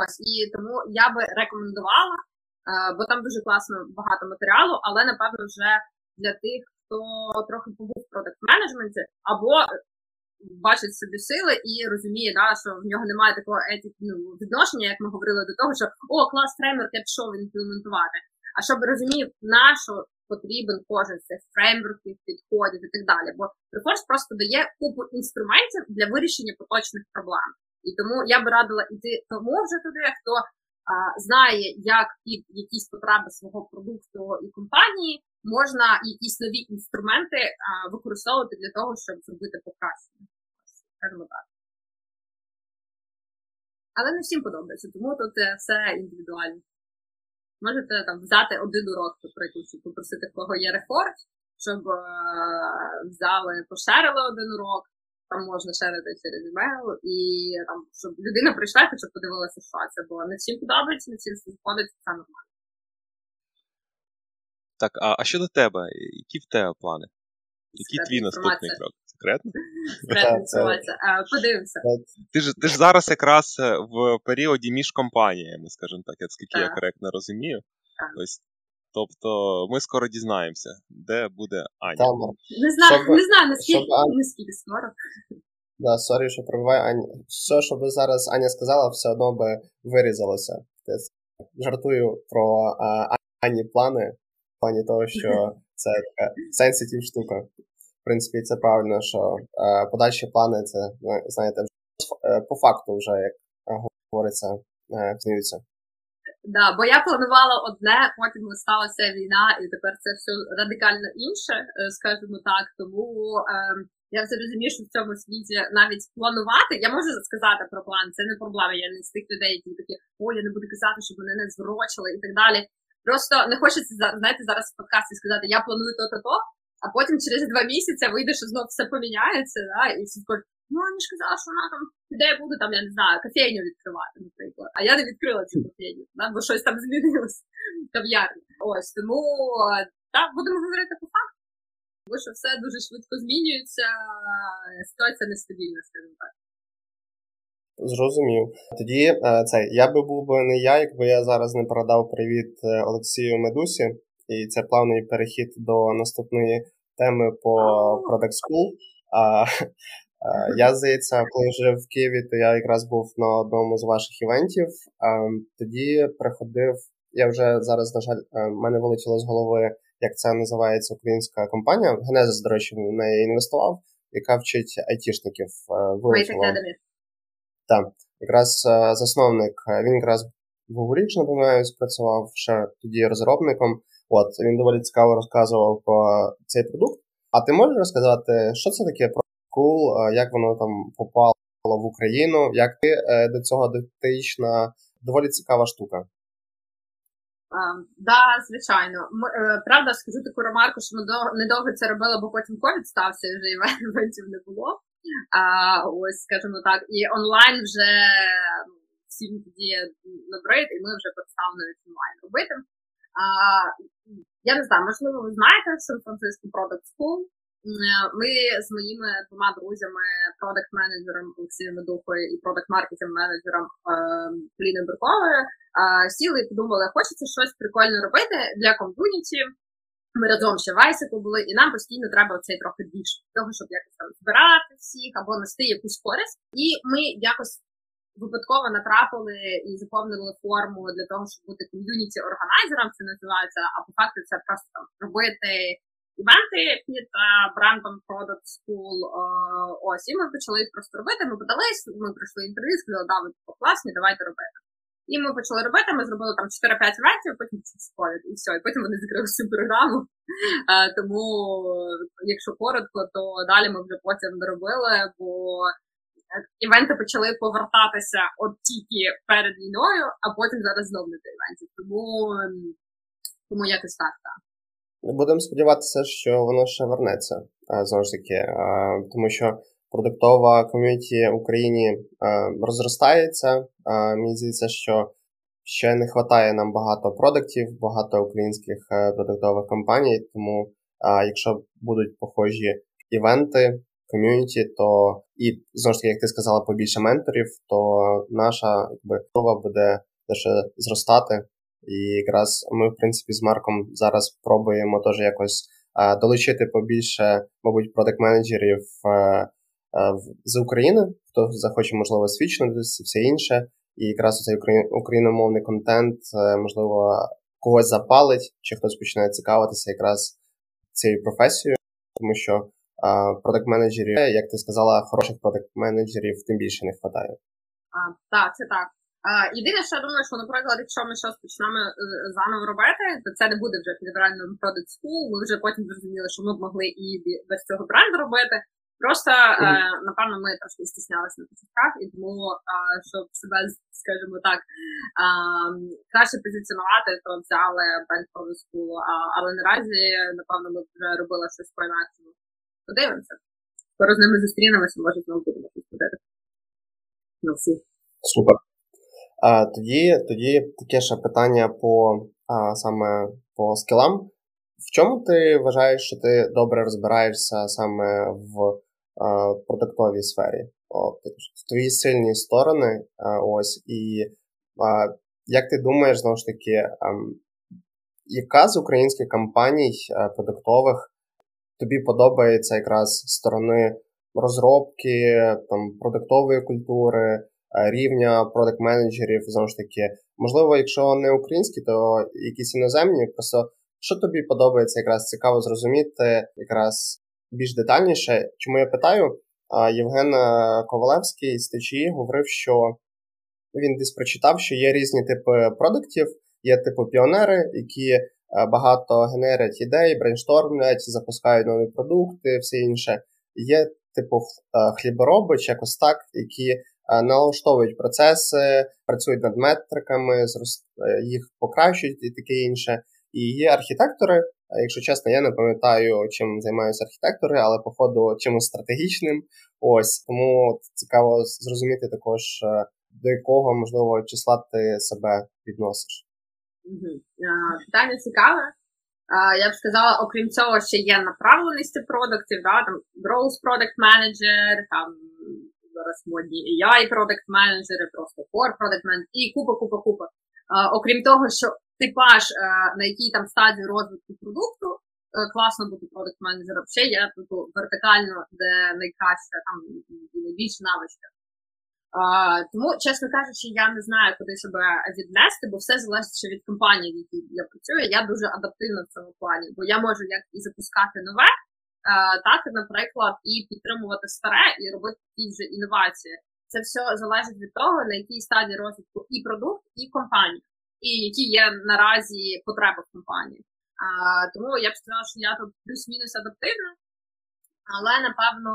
Ось і тому я би рекомендувала, бо там дуже класно багато матеріалу, але напевно вже для тих, хто трохи побув в продакт менеджменті або бачить собі сили і розуміє, да, що в нього немає такого еті, ну, відношення, як ми говорили до того, що о, клас фреймворк, я пішов імплементувати. А щоб розумів, на що потрібен кожен з цих фреймворків, підходів і так далі. Бо Reforge просто дає купу інструментів для вирішення поточних проблем. І тому я би радила йти тому вже туди, хто а, знає, як під якісь потреби свого продукту і компанії можна якісь нові інструменти використовувати для того, щоб зробити покращення. Скажімо так. Але не всім подобається, тому тут е, все індивідуально. Можете там взяти один урок, наприклад, щоб попросити, в кого є рефорт, щоб е, взяли, пошерили один урок, там можна шерити через емейл, і там, щоб людина прийшла хоча подивилася, що це, бо не всім подобається, не всім заходить, це нормально. Так, а а щодо тебе, які в тебе плани? Який твій наступний крок? Секретно? Секретна інформація. Подивимося. Ти ж ти ж зараз якраз е, в періоді між компаніями, скажімо так, наскільки я коректно розумію. Ось. Тобто ми скоро дізнаємося, де буде Аня. Там. Не знаю, щоб, не знаю, наскільки щоб... наскільки скоро. Да, сорі, що пробиваю Аня. Все, що би зараз Аня сказала, все одно би вирізалося. Жартую про а, Ані плани в плані того, що це така sensitive штука. В принципі, це правильно, що е, подальші плани, це, знаєте, е, по факту вже, як говориться, змінюються. Да, бо я планувала одне, потім сталася війна, і тепер це все радикально інше, е, скажімо так. Тому е, я все розумію, що в цьому світі навіть планувати. Я можу сказати про план, це не проблема. Я не з тих людей, які такі, о, я не буду казати, щоб мене не зворочили і так далі. Просто не хочеться знаєте, зараз в подкасті сказати, я планую то-то-то, А потім через два місяці вийде, що знов все поміняється, да, і всі скажуть, ну вони ж казали, що вона там де я буду там, я не знаю, кофейню відкривати, наприклад. А я не відкрила цю кофейню, да, бо щось там змінилось кав'ярні. Ось тому так, будемо говорити по факту. Бо що все дуже швидко змінюється, ситуація нестабільна, скажімо так. Зрозумів. Тоді е, це я би був би не я, якби я зараз не передав привіт е, Олексію Медусі, і це плавний перехід до наступної теми по Product School. А, я, здається, коли жив в Києві, то я якраз був на одному з ваших івентів. А, Тоді приходив. Я вже зараз, на жаль, е, в мене вилетіло з голови, як це називається українська компанія. Генезис, до речі, в неї інвестував, яка вчить айтішників. Вилетіло. Так, якраз е, засновник, е, він якраз в Google, якщо не помиляю, спрацював ще тоді розробником. От він доволі цікаво розказував про цей продукт. А ти можеш розказати, що це таке Cool, е, як воно там попало в Україну, як ти до цього дотична, доволі цікава штука. Так, да, звичайно. Правда, скажу таку ремарку, що ми недовго це робили, бо потім ковід стався і вже івентів не було. Ось, скажімо так, і онлайн вже всім тоді набрид, і ми вже перестали онлайн робити. А, Я не знаю, можливо, ви знаєте Сан-Франциско Product School. Ми з моїми двома друзями, продакт-менеджером Олексієм Медухою і продакт-маркетинг менеджером Поліною Бурковою, сіли і подумали, хочеться щось прикольне робити для ком'юніті, ми разом ще в Айсику були, і нам постійно треба цей трохи більш того, щоб якось там збирати всіх або нести якусь користь. І ми якось випадково натрапили і заповнили форму для того, щоб бути ком'юніті органайзером. Це називається, а по факту це просто там робити івенти під брендом Product School. Ось і ми почали їх просто робити. Ми подались, ми пройшли інтерв'ю, сказали, да, ви класні, давайте робити. І ми почали робити, ми зробили там 4-5 івентів, потім ковід, і все. І потім вони закрили всю програму. Тому, якщо коротко, то далі ми вже потім не робили, бо івенти почали повертатися от тільки перед війною, а потім зараз знову не до івентів. Тому, тому якось так, так. Будемо сподіватися, що воно ще вернеться знову ж таки, тому що продуктова ком'юніті в Україні е, розростається. Е, мені здається, що ще не вистачає нам багато продуктів, багато українських е, продуктових компаній. Тому, якщо будуть похожі івенти, ком'юніті, то і знову ж таки, як ти сказала, побільше менторів, то наша якби мова буде лише зростати. І якраз ми, в принципі, з Марком зараз пробуємо теж якось долучити побільше, мабуть, продакт менеджерів з України, хто захоче, можливо, свідчитися, все інше. І якраз цей україномовний контент, е, можливо, когось запалить, чи хтось починає цікавитися якраз цією професією, тому що продакт-менеджерів, як ти сказала, хороших продакт-менеджерів тим більше не вистачає. Так, це так. Єдине, що я думаю, що, наприклад, якщо ми щось почнемо е, заново робити, то це не буде вже Product School. Ми вже потім зрозуміли, що ми б могли і без цього бренду робити. Просто, е, напевно, ми трошки стіснялися на початках, і тому, щоб себе, скажімо так, краще позиціонувати, то взяли бренд School. Але наразі, напевно, ми вже робили щось по інакшому. Подивимося. Скоро з ними зустрінемося, може знову будемо щось ходити. Ну, всі. Супер. А, Тоді тоді таке ще питання по а, саме по скілам. В чому ти вважаєш, що ти добре розбираєшся саме в продуктовій сфері. От, Твої сильні сторони. ось, І як ти думаєш, знову ж таки, яка з українських компаній продуктових тобі подобається якраз сторони розробки, там, продуктової культури, рівня продакт менеджерів знову ж таки, можливо, якщо не українські, то якісь іноземні. Просто що тобі подобається, якраз цікаво зрозуміти, якраз більш детальніше. Чому я питаю? Євген Ковалевський з ТЧІ говорив, що він десь прочитав, що є різні типи продуктів, є типу піонери, які багато генерять ідей, брейнштормлять, запускають нові продукти, все інше. Є типу хлібороби чи якось так, які налаштовують процеси, працюють над метриками, їх покращують і таке інше. І є архітектори, Якщо чесно, я не пам'ятаю, чим займаються архітектори, але походу чимось стратегічним. Ось тому цікаво зрозуміти також, е, до якого можливо числа ти себе відносиш. Угу. Питання цікаве. Я б сказала, окрім цього, ще є направленості продуктів, да, там Growth Product Manager, там зараз модні AI Product Manager, просто Core Product Manager і купа, купа, купа. Окрім того, що типаж, е, на якій там стадії розвитку продукту, е, класно бути продакт менеджером ще є типу, вертикально, де найкраще там і найбільше навичка. Тому, чесно кажучи, я не знаю, куди себе віднести, бо все залежить ще від компанії, в якій я працюю. Я дуже адаптивна в цьому плані, бо я можу як і запускати нове, uh, так, наприклад, і підтримувати старе, і робити ті вже інновації. Це все залежить від того, на якій стадії розвитку і продукт, і компанія і які є наразі потреби в компанії. А, Тому я б сказала, що я тут плюс-мінус адаптивна, але напевно.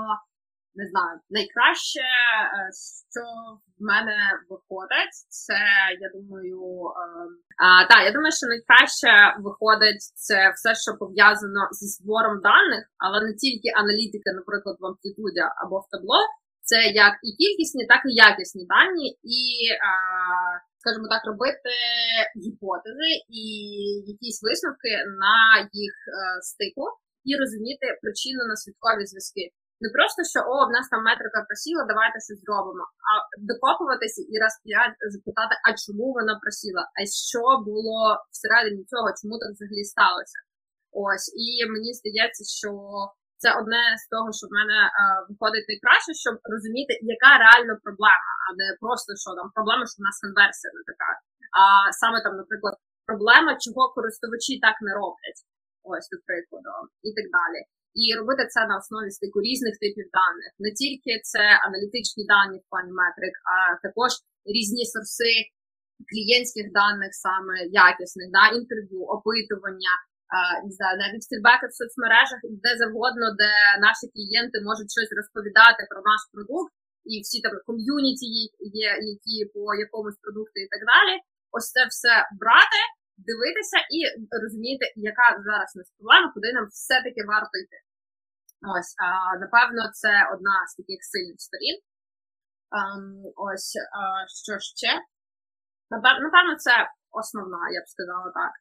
Не знаю, найкраще, е, що в мене виходить, це я думаю, ем, а, так, я думаю, що найкраще виходить це все, що пов'язано зі збором даних, але не тільки аналітика, наприклад, в амплітуді або в табло, це як і кількісні, так і якісні дані, і а, скажімо так, робити гіпотези і якісь висновки на їх е, стику і розуміти причинно наслідкові зв'язки. Не просто що о, в нас там метрика просіла, давайте щось зробимо, а докопуватися і раз п'ять запитати, а чому вона просіла, а що було всередині цього, чому так взагалі сталося. Ось, і мені здається, що це одне з того, що в мене е, виходить найкраще, щоб розуміти, яка реально проблема, а не просто що там проблема, що в нас конверсія не така. А саме там, наприклад, проблема, чого користувачі так не роблять. Ось, до прикладу, і так далі. І робити це на основі стику різних типів даних. Не тільки це аналітичні дані в плані метрик, а також різні сорси клієнтських даних, саме якісних, да, інтерв'ю, опитування, не знаю, навіть фідбеки в соцмережах, де завгодно, де наші клієнти можуть щось розповідати про наш продукт, і всі там ком'юніті є, які по якомусь продукту і так далі. Ось це все брати, дивитися і розуміти, яка зараз нас проблема, куди нам все-таки варто йти. Ось, а, напевно, це одна з таких сильних сторін. А, ось а, що ще? Напевно, це основна, я б сказала так.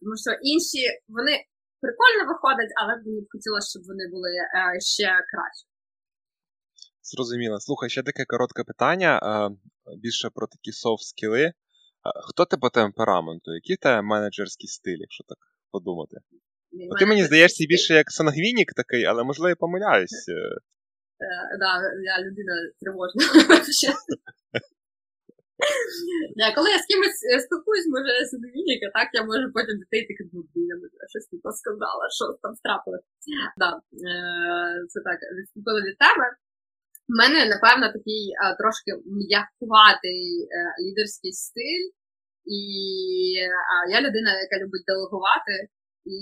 Тому що інші вони прикольно виходять, але мені б хотілося, щоб вони були е, ще краще. Зрозуміло. Слухай, ще таке коротке питання, більше про такі софт-скіли. Хто ти по темпераменту? Який тебе менеджерський стиль, якщо так подумати? Мій ти мені здаєшся більше як сангвінік такий, але можливо я помиляюсь. Так, е, я людина тривожна. Коли я з кимось е, спілкуюсь, може садовініка, так я можу потім дітей таки ну, біля щось не сказала, що там страпилось. Да, е, Це так, відступили від тебе. У мене, напевно, такий трошки м'якуватий е, лідерський стиль, і я людина, яка любить делегувати і,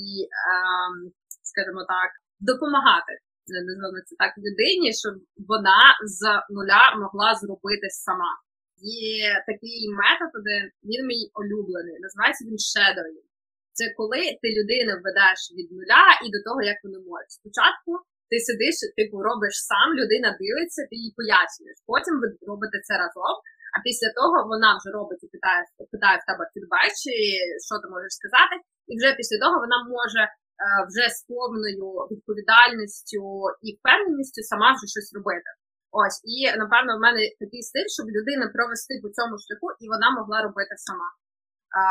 скажімо так, допомагати. Називаємо це так людині, щоб вона з нуля могла зробити сама є такий метод, один, він мій улюблений, називається він shadowing. Це коли ти людину ведеш від нуля і до того, як вони можуть. Спочатку ти сидиш, типу робиш сам, людина дивиться, ти їй пояснюєш. Потім ви робите це разом, а після того вона вже робить і питає, питає в тебе фідбек, чи що ти можеш сказати, і вже після того вона може. Е, вже з повною відповідальністю і впевненістю сама вже щось робити. Ось, і напевно в мене такий стиль, щоб людина провести по цьому шляху, і вона могла робити сама. А,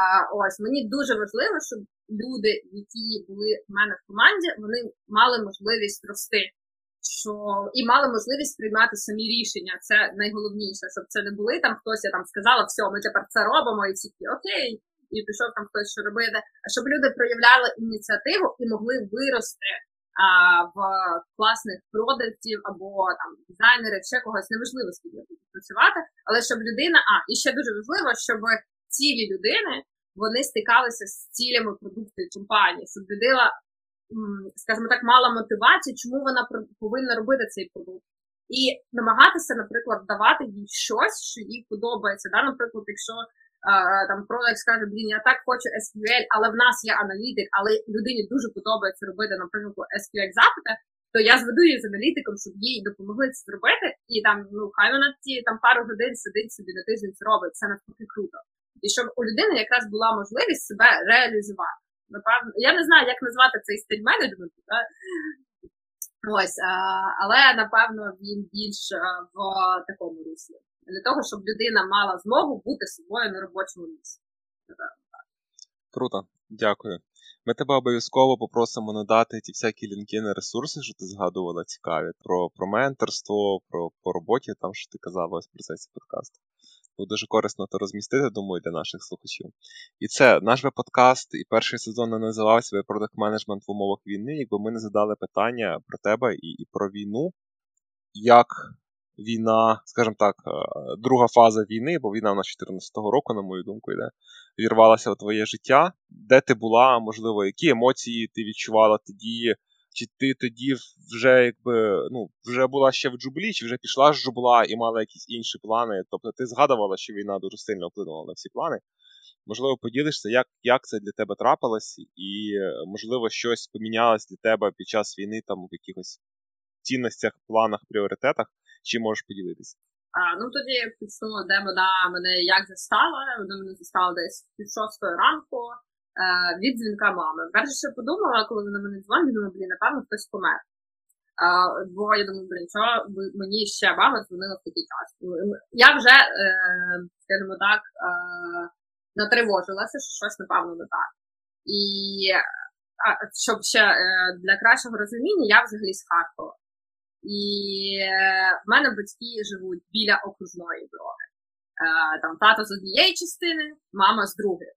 Ось мені дуже важливо, щоб люди, які були в мене в команді, вони мали можливість рости, що і мали можливість приймати самі рішення. Це найголовніше, щоб це не були там хтось я там сказала, все, ми тепер це робимо, і всі окей, і пішов там хтось що робити. А щоб люди проявляли ініціативу і могли вирости в класних продуктів або там дизайнерів, ще когось неважливо, скільки я працювати, але щоб людина, а і ще дуже важливо, щоб цілі людини вони стикалися з цілями продукту компанії, щоб людина, скажімо так, мала мотивацію, чому вона повинна робити цей продукт. І намагатися, наприклад, давати їй щось, що їй подобається. Да? Наприклад, якщо там продакт скаже, блін, я так хочу SQL, але в нас є аналітик, але людині дуже подобається робити, наприклад, SQL запити, то я зведу її з аналітиком, щоб їй допомогли це зробити, і там, ну, хай вона ті там пару годин сидить собі на тиждень це робить, це навпаки круто. І щоб у людини якраз була можливість себе реалізувати. Напевно, я не знаю, як назвати цей стиль менеджменту, да? ось, а, але напевно він більш в такому руслі. Для того, щоб людина мала змогу бути собою на робочому місці. Круто, дякую. Ми тебе обов'язково попросимо надати ті всякі лінки на ресурси, що ти згадувала цікаві, про про менторство, про по роботі, там що ти казала ось в процесі подкасту. Буде дуже корисно то розмістити, думаю, для наших слухачів. І це наш би подкаст, і перший сезон не називався Продакт менеджмент в умовах війни, якби ми не задали питання про тебе і, і про війну, як війна, скажімо так, е, друга фаза війни, бо війна в нас 14-го року, на мою думку, йде, вірвалася в твоє життя. Де ти була, можливо, які емоції ти відчувала тоді? Чи ти тоді вже якби ну, вже була ще в джублі, чи вже пішла з джубла і мала якісь інші плани? Тобто ти згадувала, що війна дуже сильно вплинула на всі плани. Можливо, поділишся, як як це для тебе трапилось, і, можливо, щось помінялось для тебе під час війни там в якихось цінностях, планах, пріоритетах, чи можеш поділитися? А, Ну тоді почну, де вона мене як застала. Вона мене застала десь під шостої ранку е, від дзвінка мами. Перше, що подумала, коли вона мене дзвонить, думаю, блін, напевно, хтось помер. А, бо я думаю, блін, що мені ще мама дзвонила в такий час. Ну, я вже, е, скажімо так, е, натривожилася, що щось, напевно, не так. І а, щоб ще е, для кращого розуміння, я взагалі з Харкова. І е, в мене батьки живуть біля окружної дороги. Е, там тато з однієї частини, мама з другої.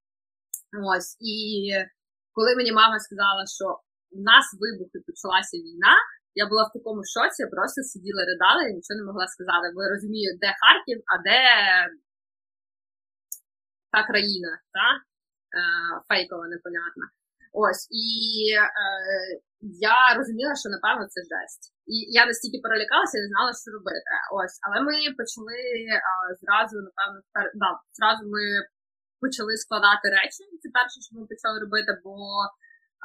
Ось. І коли мені мама сказала, що в нас вибух і почалася війна, я була в такому шоці, я просто сиділа, ридала і нічого не могла сказати. Бо я розумію, де Харків, а де та країна, та? Е, фейкова, непонятна. Ось. І я розуміла, що напевно це жесть. І я настільки перелякалася, я не знала, що робити. Ось, але ми почали а, зразу, напевно, пер... да, зразу ми почали складати речі. Це перше, що ми почали робити, бо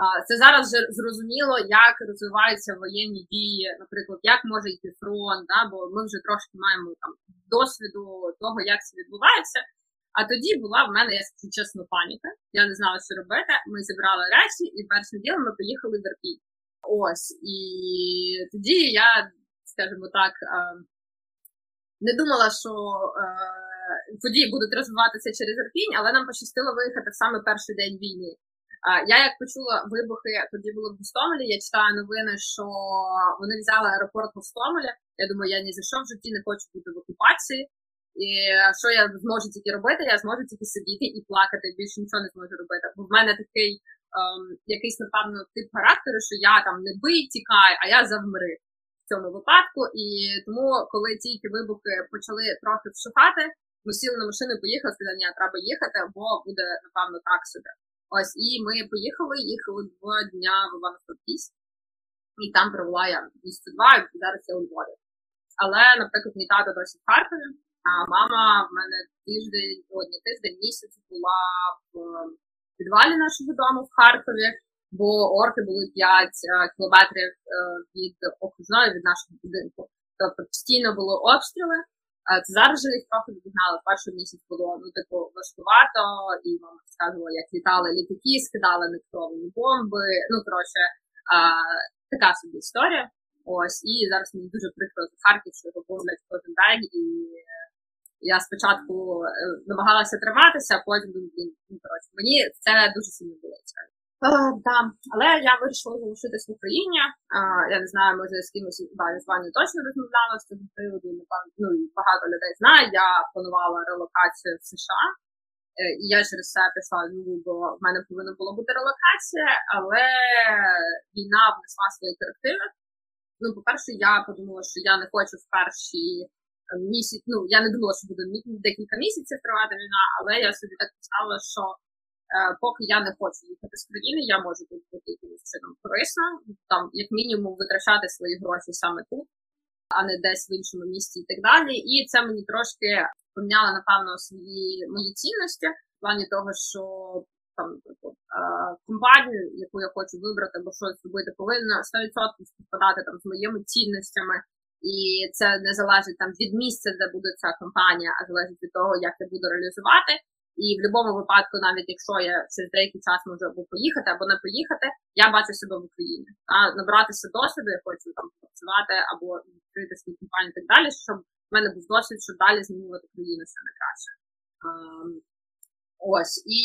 а, це зараз вже зрозуміло, як розвиваються воєнні дії, наприклад, як може йти фронт, да, бо ми вже трошки маємо там досвіду того, як це відбувається. А тоді була в мене, я скажу чесно, паніка. Я не знала, що робити. Ми зібрали речі, і першим ділом ми поїхали в Ірпінь. Ось. І тоді я, скажімо так, не думала, що події будуть розвиватися через Ірпінь, але нам пощастило виїхати в саме перший день війни. Я як почула вибухи, тоді було в Гостомелі, я читаю новини, що вони взяли аеропорт Гостомеля. Я думаю, я ні за що в житті не хочу бути в окупації. І що я зможу тільки робити, я зможу тільки сидіти і плакати, більше нічого не зможу робити. Бо в мене такий ем, якийсь, напевно, тип характеру, що я там не бий, тікаю, а я завмри в цьому випадку. І тому, коли тільки вибухи почали трохи вшухати, ми сіли на машину, і поїхали, сказали, ні, треба їхати, бо буде, напевно, так собі. Ось, і ми поїхали, їхали два дня в Івано-Франківськ, і там провела я місце два, і зараз я у Львові. Але, наприклад, мій тато досі в Харкові, а мама в мене тиждень, одні тиждень місяць була в підвалі нашого дому в Харкові, бо орки були 5 е, кілометрів е, від окружної від нашого будинку. Тобто постійно були обстріли. Це зараз же їх трохи відігнали. Перший місяць було ну типу важкувато, і мама сказала, як літали літаки, скидали нектовані бомби. Ну коротше, така собі історія. Ось і зараз мені дуже прикро за Харків, що його бомблять кожен день і я спочатку е, намагалася триматися, а потім ну, коротше, мені це дуже сильно болить. Да. Але я вирішила залишитись в Україні. А, Я не знаю, може з кимось з вами точно розмовляла з цього приводу. Ну багато людей знає. Я планувала релокацію в США, е, і я через це пішла в бо в мене повинна була бути релокація, але війна внесла свої корективи. Ну, по-перше, я подумала, що я не хочу в перші місяць. Ну я не думала, що буде декілька місяців тривати війна, але я собі так поставила, що е, поки я не хочу їхати з країни, я можу тут бути якимось чином корисно, там як мінімум витрачати свої гроші саме тут, а не десь в іншому місці і так далі. І це мені трошки поміняла, напевно, свої мої цінності в плані того, що там компанію, яку я хочу вибрати, або щось робити, повинна 100% співпадати там з моїми цінностями. І це не залежить там від місця, де буде ця компанія, а залежить від того, як я буду реалізувати. І в будь-якому випадку, навіть якщо я через деякий час можу або поїхати, або не поїхати, я бачу себе в Україні. А набиратися досвіду, я хочу там працювати або відкрити свою компанію і так далі, щоб в мене був досвід, щоб далі змінювати країну ще не краще. Ось, і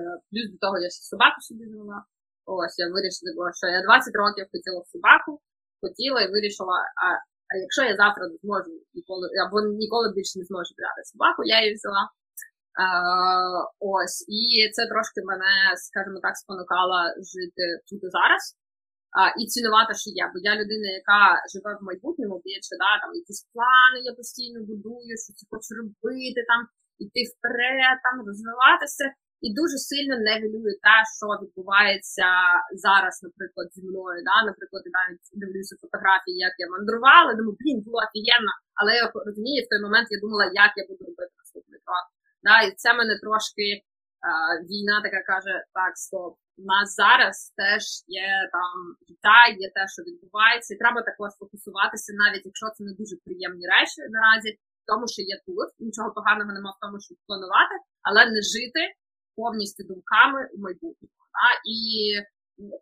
е, плюс до того я ще собаку собі взяла. Ось, я вирішила, що я 20 років хотіла собаку, хотіла і вирішила, а а якщо я завтра не зможу ніколи, або ніколи більше не зможу взяти собаку, я її взяла. А, ось, і це трошки мене, скажімо так, спонукало жити тут і зараз. А, І цінувати, що є. Бо я людина, яка живе в майбутньому, більше, да, там якісь плани я постійно будую, що це хочу робити, там, іти вперед, там, розвиватися. І дуже сильно невілює те, що відбувається зараз, наприклад, зі мною. Да? Наприклад, я навіть дивлюся фотографії, як я мандрувала, думаю, блін, було офігенно. Але я розумію, в той момент я думала, як я буду робити наступний крок. Да? І це мене трошки а, війна така каже: так, стоп, у нас зараз теж є там життя, є те, що відбувається, і треба також фокусуватися, навіть якщо це не дуже приємні речі наразі, тому що є тут. Нічого поганого немає в тому, щоб планувати, але не жити повністю думками у майбутньому. А? І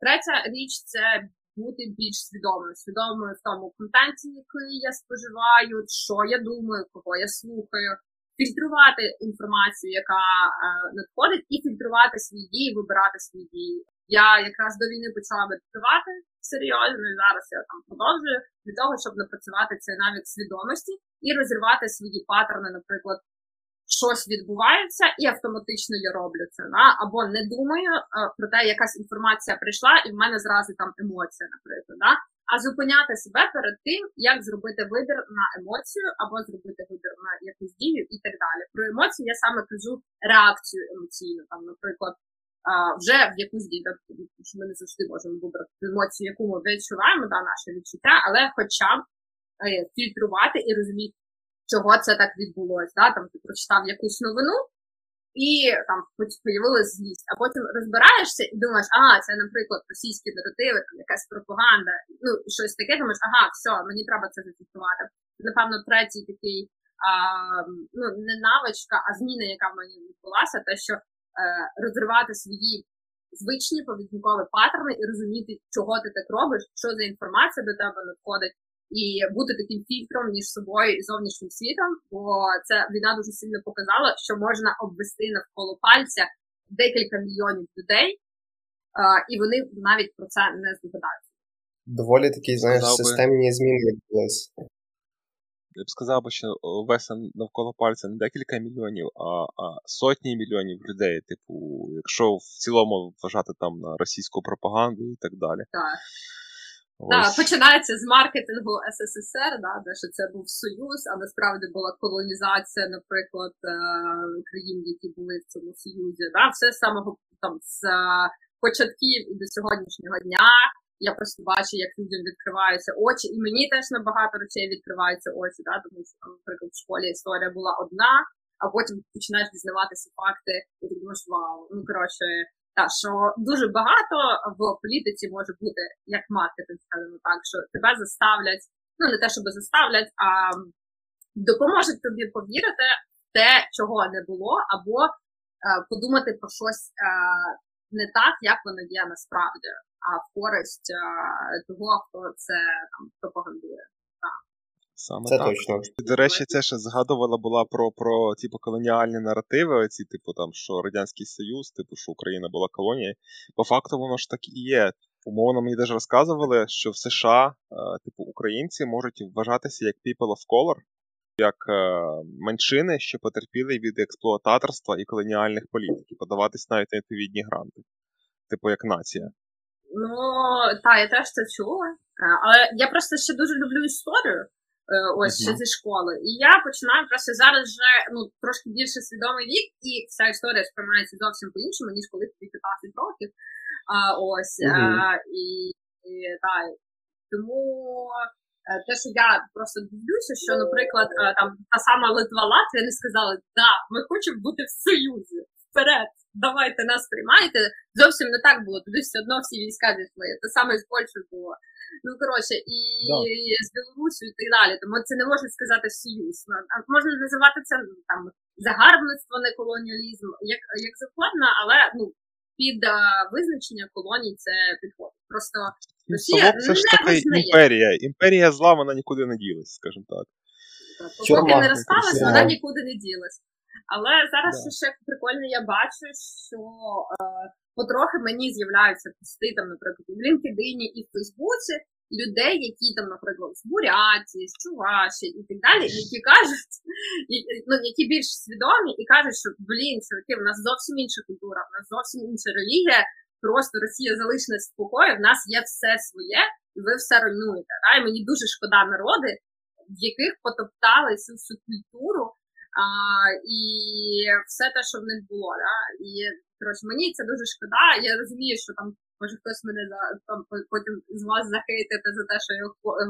третя річ це бути більш свідомою, свідомою в тому контенті, який я споживаю, що я думаю, кого я слухаю, фільтрувати інформацію, яка е, надходить, і фільтрувати свої дії, вибирати свої дії. Я якраз до війни почала медитувати серйозно, і зараз я там продовжую для того, щоб напрацювати це навіть свідомості і розірвати свої паттерни, наприклад, щось відбувається, і автоматично я роблю це. Да? Або не думаю а, про те, якась інформація прийшла, і в мене зразу там емоція, наприклад. Да? А зупиняти себе перед тим, як зробити вибір на емоцію, або зробити вибір на якусь дію і так далі. Про емоції я саме кажу реакцію емоційну, там, наприклад. Вже в якусь дію, що ми не завжди можемо вибрати емоцію, яку ми відчуваємо, да, наше відчуття, але хоча б е, фільтрувати і розуміти, чого це так відбулося. Да? Там ти прочитав якусь новину, і там появилась злість, а потім розбираєшся і думаєш, ага, це, наприклад, російські наративи, там якась пропаганда, ну щось таке, думаєш, ага, все, мені треба це зафіксувати. Напевно, третій такий а, ну, не навичка, а зміна, яка в мені відбулася, те, що е, розривати свої звичні поведінкові паттерни і розуміти, чого ти так робиш, що за інформація до тебе надходить, і бути таким фільтром між собою і зовнішнім світом, бо це війна дуже сильно показала, що можна обвести навколо пальця декілька мільйонів людей, і вони навіть про це не здогадаються. Доволі такі, знаєш, би- системні зміни відбулись. Я б сказав, би, що веса навколо пальця не декілька мільйонів, а, а сотні мільйонів людей. Типу, якщо в цілому вважати там на російську пропаганду і так далі. Так. Так, починається з маркетингу СССР, да, де що це був союз, а насправді була колонізація, наприклад, е, країн, які були в цьому союзі. Да, все з самого там з початків і до сьогоднішнього дня. Я просто бачу, як людям відкриваються очі, і мені теж на багато речей відкриваються очі, да, тому що, наприклад, в школі історія була одна, а потім починаєш дізнаватися факти, і ти думаєш, вау, ну коротше, та що дуже багато в політиці може бути як маркетинг, скажімо так, що тебе заставлять, ну не те, щоб заставлять, а допоможуть тобі повірити в те, чого не було, або е, подумати про щось е, не так, як воно є насправді, а в користь е, того, хто це там пропагандує. Саме Це так. точно. І, До речі, це ще згадувала була про, про типу, колоніальні наративи, оці, типу, там, що Радянський Союз, типу, що Україна була колонією. По факту воно ж так і є. Умовно мені навіть розказували, що в США, е, типу, українці можуть вважатися як people of color, як е, меншини, що потерпіли від експлуататорства і колоніальних політик, і подаватись навіть на відповідні гранти. Типу, як нація. Ну, так, я теж це чула. Е, Але я просто ще дуже люблю історію. Е, Ось ще зі школи. І я починаю просто зараз вже ну трошки більше свідомий вік, і вся історія сприймається зовсім по-іншому, ніж коли тобі 15 років. А, ось Мгм. а, і, і та, тому те, що я просто дивлюся, що, наприклад, е, там та сама Литва Латвія не сказали, да, ми хочемо бути в Союзі. Вперед, давайте нас приймайте. Зовсім не так було. Туди все одно всі війська зійшли. Те саме з Польщею було. Ну коротше, і Да. з Білорусю і так далі. Тому це не можна сказати союз. Ну, Можна називати це ну, там загарбництво, не колоніалізм, як, як завгодно, але ну під а, визначення колоній це підходить. Просто Ну, Росія це ж така імперія. Імперія зла, вона нікуди не ділась, скажімо так. Поки не розпалась, вона нікуди не ділась. Але зараз що ще прикольно, я бачу, що е, потрохи мені з'являються пости, там, наприклад, в LinkedIn, і в Фейсбуці людей, які там, наприклад, з Буряті, з Чуваші і так далі, які кажуть, і- ну, які більш свідомі і кажуть, що блін, чуваки, в нас зовсім інша культура, в нас зовсім інша релігія. Просто Росія залиш нас в в нас є все своє, і ви все руйнуєте. Да? І мені дуже шкода народи, в яких потоптали цю всю культуру а, і все те, що в них було. Да? І коротше, мені це дуже шкода. Я розумію, що там може хтось мене за там потім з вас захейтити за те, що я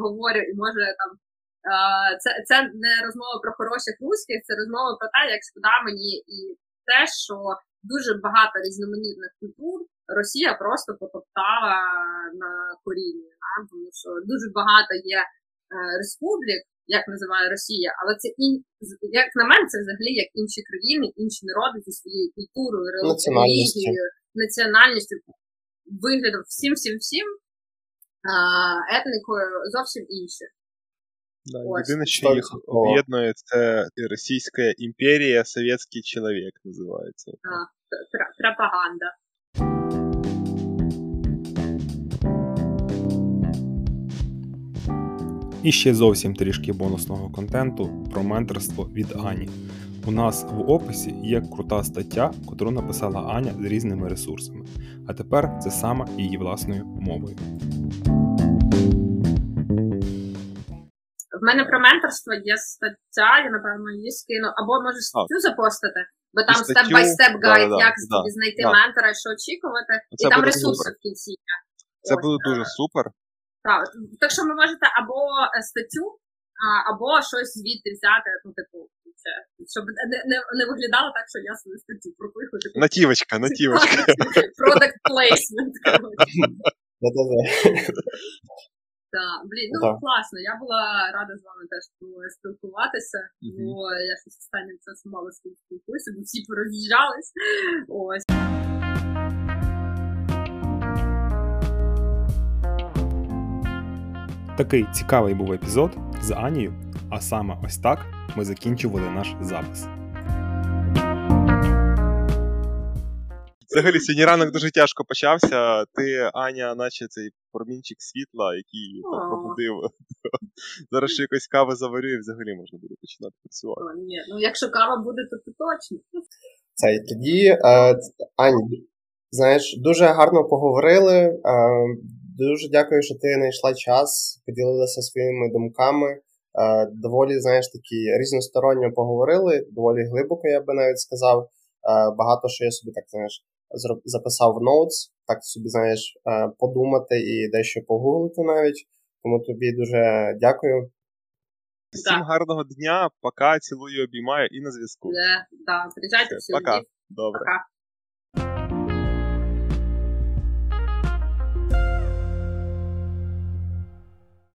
говорю, і може там. Це, це не розмова про хороших русських, це розмова про те, як шкода мені і те, що дуже багато різноманітних культур Росія просто потоптала на коріння. Тому що дуже багато є е, республік, як називає Росія, але це ін... як на мене, це взагалі як інші країни, інші народи зі своєю культурою, релігією, національністю, виглядом всім, всім, всім, а, етникою зовсім інше. Да, єдине, що їх 100%. об'єднує, це Російська імперія, совєтський чоловік називається. А, пропаганда. І ще зовсім трішки бонусного контенту про менторство від Ані. У нас в описі є крута стаття, яку написала Аня з різними ресурсами. А тепер це саме її власною мовою. В мене про менторство є стаття, я напевно її скину, або можеш статтю запостити, бо там статтю, степ бай степ гайд, як да, знайти да. ментора, що очікувати, Це і там ресурси супер. в кінці. є. Це Ось, буде е, дуже супер. Так, так що ви можете або е, статтю, або щось звідти взяти, ну, типу, це, щоб не, не, не виглядало так, що я свою статтю пропихую. Типу, Натівочка, натівочка. Product placement, коротше. Так, блін, ну Так. класно. Я була рада з вами теж спілкуватися, бо я щось останнім часом мало спілкуюся, бо всі пороз'їжджались. Ось. Такий цікавий був епізод з Анією, а саме ось так ми закінчували наш запис. Взагалі, сьогодні ранок дуже тяжко почався. Ти, Аня, наче цей промінчик світла, який там пробудив. Зараз ще якось кави заварю і взагалі можна буде починати працювати. О, ні, ну якщо кава буде, то, то точно. Це і тоді, е, Ань, знаєш, дуже гарно поговорили. Дуже дякую, що ти знайшла час, поділилася своїми думками. Е, доволі, знаєш, такі різносторонньо поговорили, доволі глибоко, я би навіть сказав. Е, багато що я собі так, знаєш, записав в ноутс, так собі, знаєш, е, подумати і дещо погуглити навіть. Тому тобі дуже дякую. Всім Так. гарного дня, пока, цілую, обіймаю і на зв'язку. Е, да, приїжджайте всі. пока. Добре. Пока.